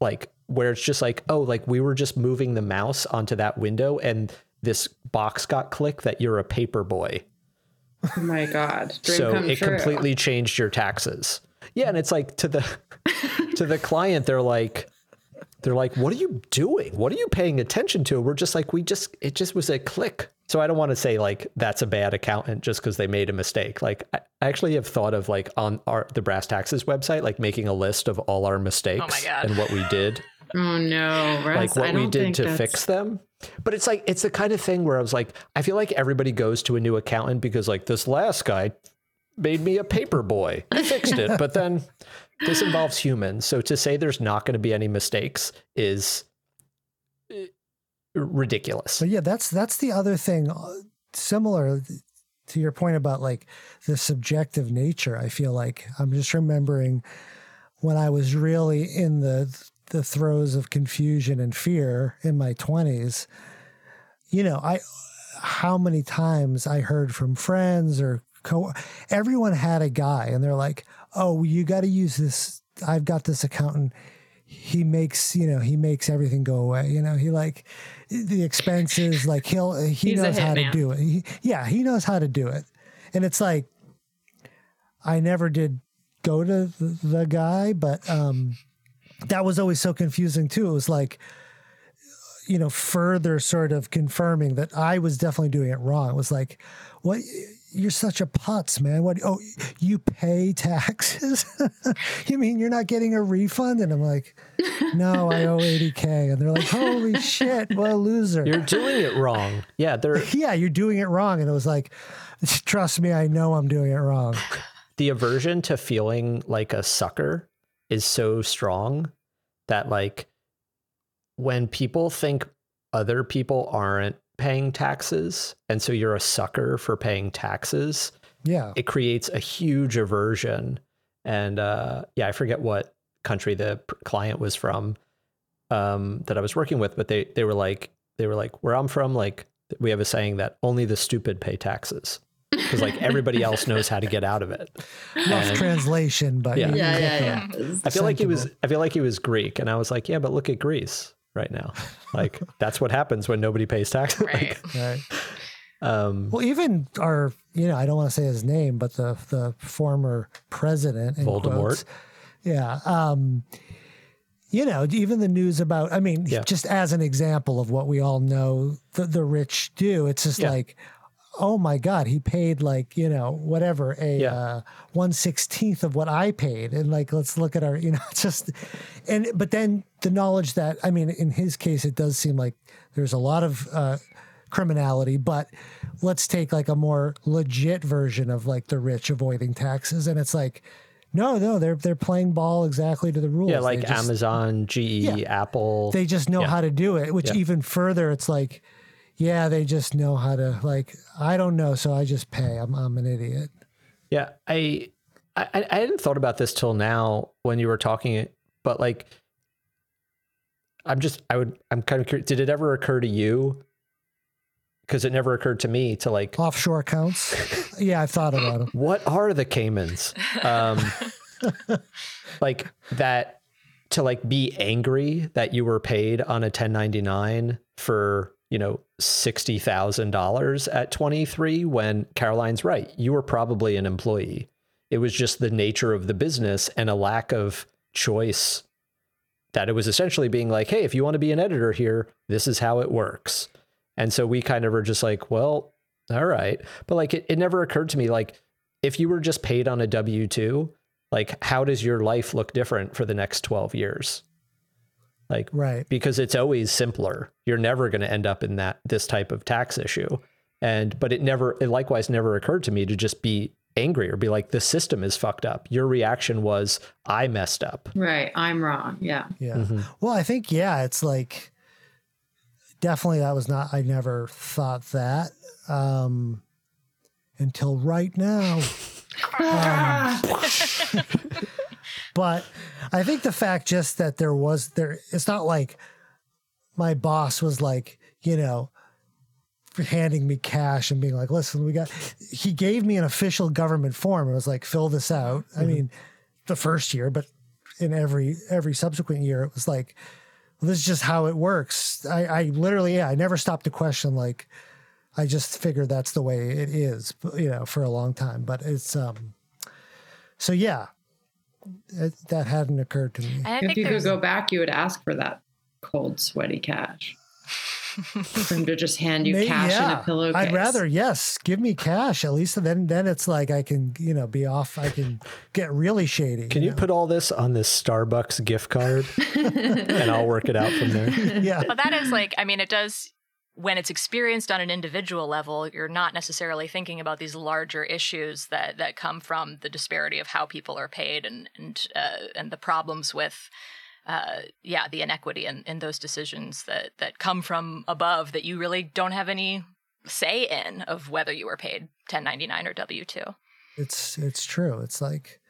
Speaker 2: like where it's just like, oh, like we were just moving the mouse onto that window and this box got clicked that you're a paper boy
Speaker 4: Oh my god. Dream
Speaker 2: so
Speaker 4: come
Speaker 2: it
Speaker 4: true.
Speaker 2: completely changed your taxes yeah and it's like to the [LAUGHS] to the client they're like they're like, "What are you doing? What are you paying attention to?" We're just like, "We just it just was a click." So I don't want to say like that's a bad accountant just because they made a mistake. Like I actually have thought of like on our the Brass Taxes website, like making a list of all our mistakes oh
Speaker 1: God.
Speaker 2: and what we did,
Speaker 4: Oh no, Russ,
Speaker 2: like what
Speaker 4: I
Speaker 2: we did to
Speaker 4: that's-
Speaker 2: fix them. But it's like it's the kind of thing where I was like, I feel like everybody goes to a new accountant because like this last guy made me a paper boy. He fixed it, but then [LAUGHS] this involves humans. So to say there's not going to be any mistakes is uh, ridiculous.
Speaker 3: So yeah, that's that's the other thing, uh, similar to your point about like the subjective nature. I feel like I'm just remembering when I was really in the the throes of confusion and fear in my 20s. You know, I how many times I heard from friends or co everyone had a guy and they're like, "Oh, you got to use this I've got this accountant. He makes you know he makes everything go away. You know he like the expenses like he'll he
Speaker 4: He's
Speaker 3: knows how to do it. He, yeah he knows how to do it. And it's like i never did go to the guy but um that was always so confusing too it was like you know further sort of confirming that i was definitely doing it wrong it was like what you're such a putz, man. What? Oh, you pay taxes? [LAUGHS] you mean you're not getting a refund? And I'm like, no, I owe 80k. And they're like, holy shit, what a loser.
Speaker 2: You're doing it wrong. Yeah, they're [LAUGHS]
Speaker 3: yeah, you're doing it wrong. And it was like, trust me, I know I'm doing it wrong.
Speaker 2: the aversion to feeling like a sucker is so strong that like when people think other people aren't paying taxes and so you're a sucker for paying taxes
Speaker 3: Yeah.
Speaker 2: it creates a huge aversion and uh yeah i forget what country the client was from um that i was working with but they they were like they were like where i'm from like we have a saying that only the stupid pay taxes because like everybody else knows how to get out of it
Speaker 3: Rough translation, but
Speaker 2: Yeah.
Speaker 4: Yeah, yeah, yeah.
Speaker 2: I feel like he was I feel like he was Greek and I was like, yeah, but look at Greece right now. [LAUGHS] Like that's what happens when nobody pays taxes. [LAUGHS]
Speaker 1: Right.
Speaker 3: Right.
Speaker 2: um
Speaker 3: Well, even our, you know, I don't want to say his name, but the the former president, in
Speaker 2: Voldemort.
Speaker 3: quotes, yeah. Um, you know, even the news about, I mean,
Speaker 2: Yeah.
Speaker 3: just as an example of what we all know the, the rich do, it's just
Speaker 2: Yeah.
Speaker 3: like, oh my God, he paid like, you know, whatever, a
Speaker 2: Yeah.
Speaker 3: uh, 116th of what I paid. And like, let's look at our, you know, [LAUGHS] just, and, but then the knowledge that, I mean, in his case, it does seem like there's a lot of, uh, criminality, but let's take like a more legit version of like the rich avoiding taxes. And it's like, no, no, they're they're playing ball exactly to the rules.
Speaker 2: yeah, like
Speaker 3: just-
Speaker 2: Amazon, GE,
Speaker 3: Yeah.
Speaker 2: Apple.
Speaker 3: They just know
Speaker 2: Yeah.
Speaker 3: how to do it, which even further, it's like, yeah, they just know how to like. I don't know, so I just pay. I'm I'm an idiot.
Speaker 2: yeah, I, I I hadn't thought about this till now when you were talking, it, but like I'm just I would I'm kind of curious. Did it ever occur to you? Because it never occurred to me to like
Speaker 3: Offshore accounts. [LAUGHS] yeah, I thought about them.
Speaker 2: what are the Caymans? Um, [LAUGHS] like that to like be angry that you were paid on a 1099 for you know sixty thousand dollars at 23 when Caroline's right. You were probably an employee. It was just the nature of the business and a lack of choice that it was essentially being like, hey, if you want to be an editor here, this is how it works. And so we kind of were just like, well, all right. But like it, it never occurred to me like if you were just paid on a W 2, like how does your life look different for the next 12 years? Like
Speaker 3: Right.
Speaker 2: because it's always simpler. You're never going to end up in that this type of tax issue. And but it never it likewise never occurred to me to just be angry or be like the system is fucked up. Your reaction was I messed up.
Speaker 4: Right. I'm wrong. Yeah.
Speaker 3: Yeah.
Speaker 2: Mhm.
Speaker 3: Well, I think yeah, it's like definitely that was not. I never thought that um, until right now. [LAUGHS] Um, [LAUGHS] but I think the fact just that there was there, it's not like my boss was like, you know, handing me cash and being like, listen, we got, he gave me an official government form. It was like, fill this out. I mean, the first year, but in every, every subsequent year, it was like, well, this is just how it works. I, I literally, yeah, I never stopped to question, like, I just figured that's the way it is, you know, for a long time. But it's, um, so yeah, it, that hadn't occurred to me.
Speaker 1: And I
Speaker 4: If you could go back, you would ask for that cold, sweaty cash. [LAUGHS] For him to just hand you
Speaker 3: May-
Speaker 4: cash in a pillowcase.
Speaker 3: I'd rather, yes, give me cash at least. Then, then it's like I can, you know, be off. I can get really shady.
Speaker 2: Can you
Speaker 3: know?
Speaker 2: put all this on this Starbucks gift card [LAUGHS] and I'll work it out from there? [LAUGHS]
Speaker 3: Yeah,
Speaker 1: But that is like, I mean, it does, when it's experienced on an individual level, you're not necessarily thinking about these larger issues that, that come from the disparity of how people are paid and, and, uh, and the problems with, uh, yeah, the inequity in, in those decisions that, that come from above that you really don't have any say in of whether you were paid 1099 or W2.
Speaker 3: it's it's true. It's like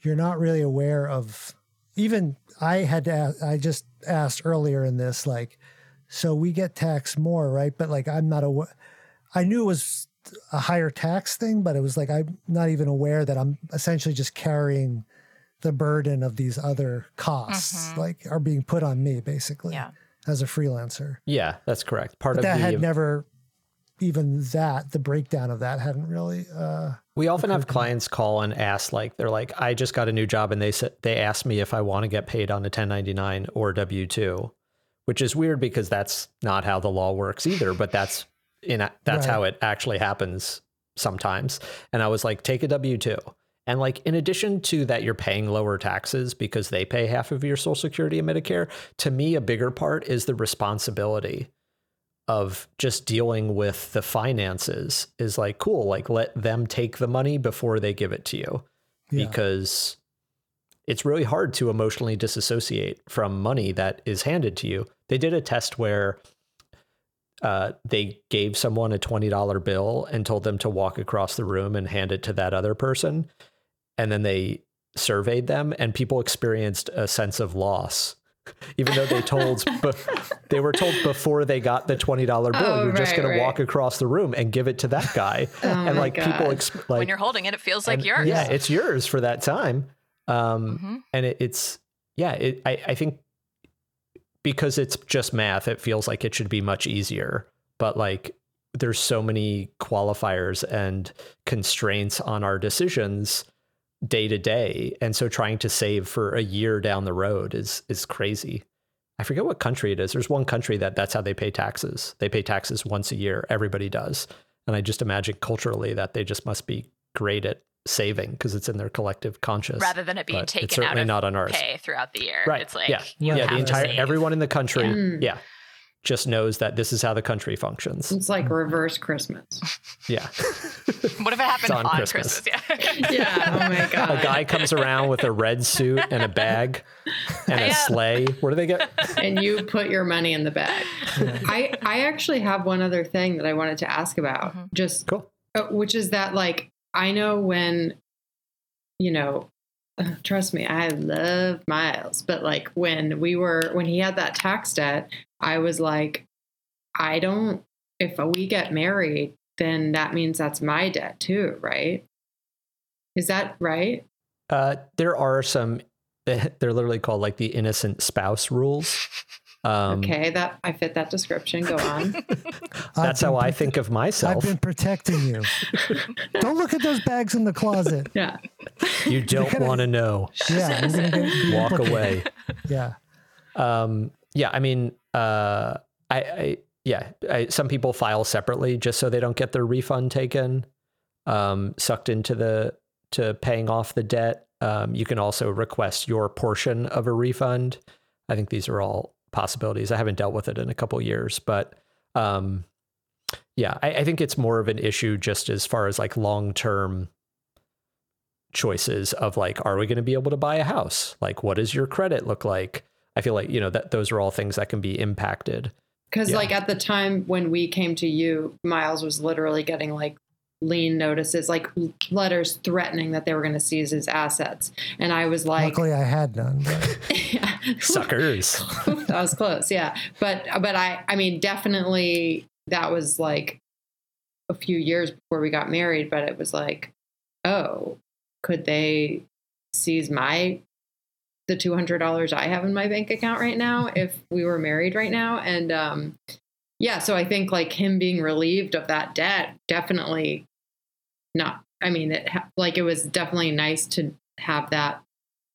Speaker 3: you're not really aware of. Even I had to. Ask, I just asked earlier in this, like, so we get taxed more, right? But like, I'm not aware. I knew it was a higher tax thing, but it was like I'm not even aware that I'm essentially just carrying the burden of these other costs,
Speaker 1: Mhm.
Speaker 3: like are being put on me basically
Speaker 1: Yeah.
Speaker 3: as a freelancer.
Speaker 2: Yeah, that's correct. Part
Speaker 3: But
Speaker 2: of
Speaker 3: that
Speaker 2: the
Speaker 3: had never even that the breakdown of that hadn't really uh
Speaker 2: We often have
Speaker 3: occurred to me.
Speaker 2: clients call and ask, like, they're like, I just got a new job, and they said they asked me if I want to get paid on a 1099 or W two, which is weird because that's not how the law works either. But that's in that's
Speaker 3: Right.
Speaker 2: how it actually happens sometimes. And I was like, take a W two, and like in addition to that, you're paying lower taxes because they pay half of your Social Security and Medicare. To me, a bigger part is the responsibility of just dealing with the finances is like cool like let them take the money before they give it to you
Speaker 3: yeah.
Speaker 2: because it's really hard to emotionally disassociate from money that is handed to you. They did a test where uh, they gave someone a $20 bill and told them to walk across the room and hand it to that other person. And then they surveyed them and people experienced a sense of loss. Even though they told [LAUGHS] be- they were told before they got the $20 bill
Speaker 4: Oh,
Speaker 2: you're just
Speaker 4: right,
Speaker 2: going to walk across the room and give it to that guy.
Speaker 4: Oh
Speaker 2: and
Speaker 4: my
Speaker 2: like people
Speaker 4: God.
Speaker 2: ex- like
Speaker 1: when you're holding it, it feels like
Speaker 2: and-
Speaker 1: yours.
Speaker 2: yeah it's yours for that time um
Speaker 1: Mhm.
Speaker 2: and it, it's yeah it, I, I think because it's just math it feels like it should be much easier. But like there's so many qualifiers and constraints on our decisions day to day. And so trying to save for a year down the road is is crazy. I forget what country it is. There's one country that that's how they pay taxes. They pay taxes once a year. Everybody does. And i just imagine culturally that they just must be great at saving because it's in their collective conscious
Speaker 1: Rather than it being
Speaker 2: but it's
Speaker 1: taken out
Speaker 2: certainly
Speaker 1: of
Speaker 2: not on ours
Speaker 1: pay throughout the year.
Speaker 2: right
Speaker 1: It's like,
Speaker 2: yeah
Speaker 1: you
Speaker 2: yeah
Speaker 1: have
Speaker 2: the entire
Speaker 1: save.
Speaker 2: everyone in the country
Speaker 4: Yeah.
Speaker 2: yeah just knows that this is how the country functions
Speaker 4: It's like reverse Christmas. [LAUGHS]
Speaker 2: yeah [LAUGHS]
Speaker 1: What if it happened
Speaker 2: on
Speaker 1: on,
Speaker 2: Christmas.
Speaker 1: Christmas? Yeah. [LAUGHS]
Speaker 4: Yeah. Oh my god.
Speaker 2: a guy comes around with a red suit and a bag and a
Speaker 1: Yeah.
Speaker 2: sleigh where do they get
Speaker 4: and you put your money in the bag. I I actually have one other thing that I wanted to ask about.
Speaker 1: Mhm.
Speaker 4: Just
Speaker 2: cool
Speaker 4: uh, which is that like I know when you know [SIGHS] trust me I love Myles but like when we were when he had that tax debt I was like I don't if we get married then that means that's my debt too right? Is that right?
Speaker 2: Uh there are some [LAUGHS] they're literally called like the innocent spouse rules um
Speaker 4: okay that I fit that description go on [LAUGHS]
Speaker 2: that's how
Speaker 3: been
Speaker 2: i think of myself.
Speaker 3: I've been protecting you. [LAUGHS] Don't look at those bags in the closet.
Speaker 4: yeah
Speaker 2: you don't want to know
Speaker 3: Yeah, you're gonna get [LAUGHS]
Speaker 2: walk away
Speaker 3: Yeah,
Speaker 2: Um, yeah, I mean, uh, I, I yeah, I, some people file separately just so they don't get their refund taken, um, sucked into the to paying off the debt. Um, you can also request your portion of a refund. I think these are all possibilities. I haven't dealt with it in a couple years, but um, yeah, I, I think it's more of an issue just as far as like long term choices of like, are we going to be able to buy a house? Like, what does your credit look like? I feel like you know that those are all things that can be impacted.
Speaker 4: Because
Speaker 2: Yeah.
Speaker 4: like at the time when we came to you, Myles was literally getting like lien notices, like letters threatening that they were going to seize his assets, and I was like,
Speaker 3: luckily I had none. But
Speaker 4: yeah. [LAUGHS]
Speaker 2: Suckers. [LAUGHS]
Speaker 4: that was close, yeah. But but I I mean definitely that was like a few years before we got married, but it was like, oh, could they seize my the two hundred dollars I have in my bank account right now if we were married right now? And um, yeah, so I think like him being relieved of that debt definitely not. I mean, it like it was definitely nice to have that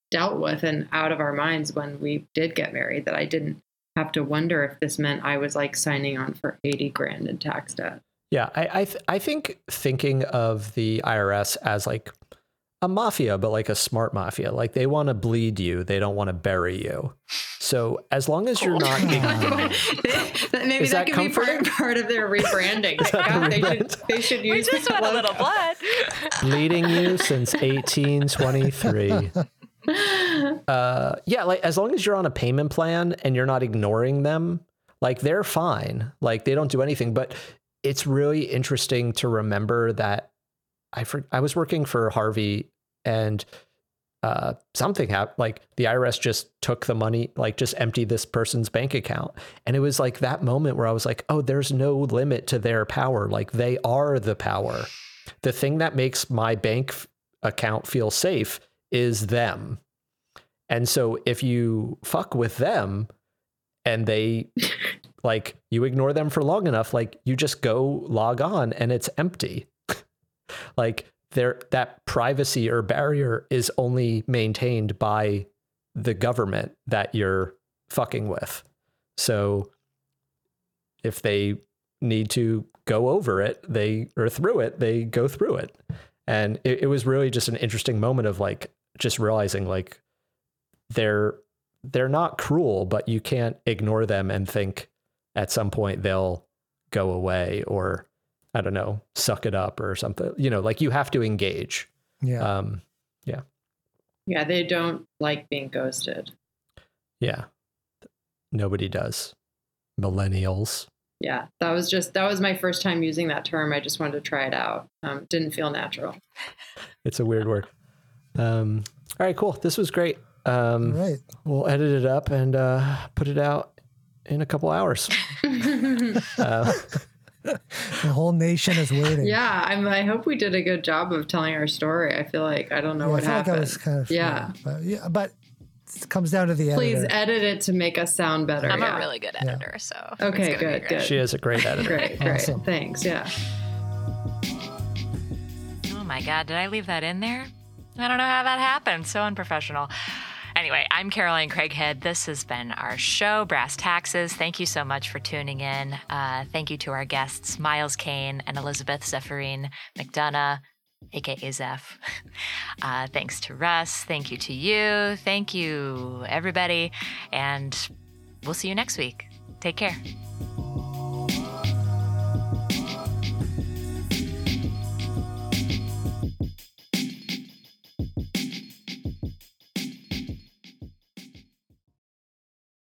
Speaker 4: dealt with and out of our minds when we did get married. That I didn't have to wonder if this meant I was like signing on for 80 grand in tax debt.
Speaker 2: Yeah, I I, th- I think thinking of the IRS as like a mafia, but like a smart mafia. Like they want to bleed you, they don't want to bury you. So as long as you're not, [LAUGHS] [LAUGHS]
Speaker 4: maybe that,
Speaker 2: that
Speaker 4: could be part, part of their [LAUGHS] rebranding.
Speaker 2: Is
Speaker 4: God, they, should, they should
Speaker 1: We
Speaker 4: use
Speaker 1: just want a little blood.
Speaker 2: bleeding you since 1823. Uh, yeah, like as long as you're on a payment plan and you're not ignoring them, like they're fine. Like they don't do anything. But it's really interesting to remember that I for, I was working for Harvey and uh, something happened. Like the IRS just took the money, like just emptied this person's bank account, and it was like that moment where I was like, oh, there's no limit to their power. Like they are the power. The thing that makes my bank f- account feel safe is them. And so if you fuck with them and they [LAUGHS] like you ignore them for long enough, like you just go log on and it's empty. Like there that privacy or barrier is only maintained by the government that you're fucking with. So if they need to go over it, they or through it, they go through it. And it, it was really just an interesting moment of like just realizing like they're they're not cruel, but you can't ignore them and think at some point they'll go away or I don't know, suck it up or something. You know, like you have to engage.
Speaker 3: Yeah.
Speaker 2: Um,
Speaker 4: Yeah, Yeah, they don't like being ghosted.
Speaker 2: yeah. Nobody does. Millennials.
Speaker 4: Yeah, that was just that was my first time using that term. I just wanted to try it out. Um, didn't feel natural. [LAUGHS]
Speaker 2: It's a weird word. Um, all right, cool. This was great. Um,
Speaker 3: right.
Speaker 2: We'll edit it up and uh, put it out in a couple hours. [LAUGHS] Uh, [LAUGHS]
Speaker 3: The whole nation is waiting.
Speaker 4: Yeah, I'm, I hope we did a good job of telling our story. I feel like I don't know
Speaker 3: Yeah,
Speaker 4: what
Speaker 3: I
Speaker 4: happened.
Speaker 3: like I was kind of
Speaker 4: Yeah.
Speaker 3: but yeah, but it comes down to the end.
Speaker 4: Please
Speaker 3: editor.
Speaker 4: edit it to make us sound better.
Speaker 1: I'm
Speaker 4: yeah.
Speaker 1: a really good
Speaker 3: Yeah.
Speaker 1: editor, so
Speaker 4: Okay, good, good.
Speaker 2: she is a great editor.
Speaker 4: Great, great.
Speaker 3: Awesome.
Speaker 4: Thanks. Yeah.
Speaker 1: Oh my God, did I leave that in there? I don't know how that happened. So unprofessional. Anyway, I'm Caroline Craighead. This has been our show, Brass Taxes. Thank you so much for tuning in. Uh, thank you to our guests, Myles Kane and Elizabeth Zephyrin McDonough, aka Zeph. [LAUGHS] Uh, thanks to Russ. Thank you to you. Thank you, everybody. And we'll see you next week. Take care.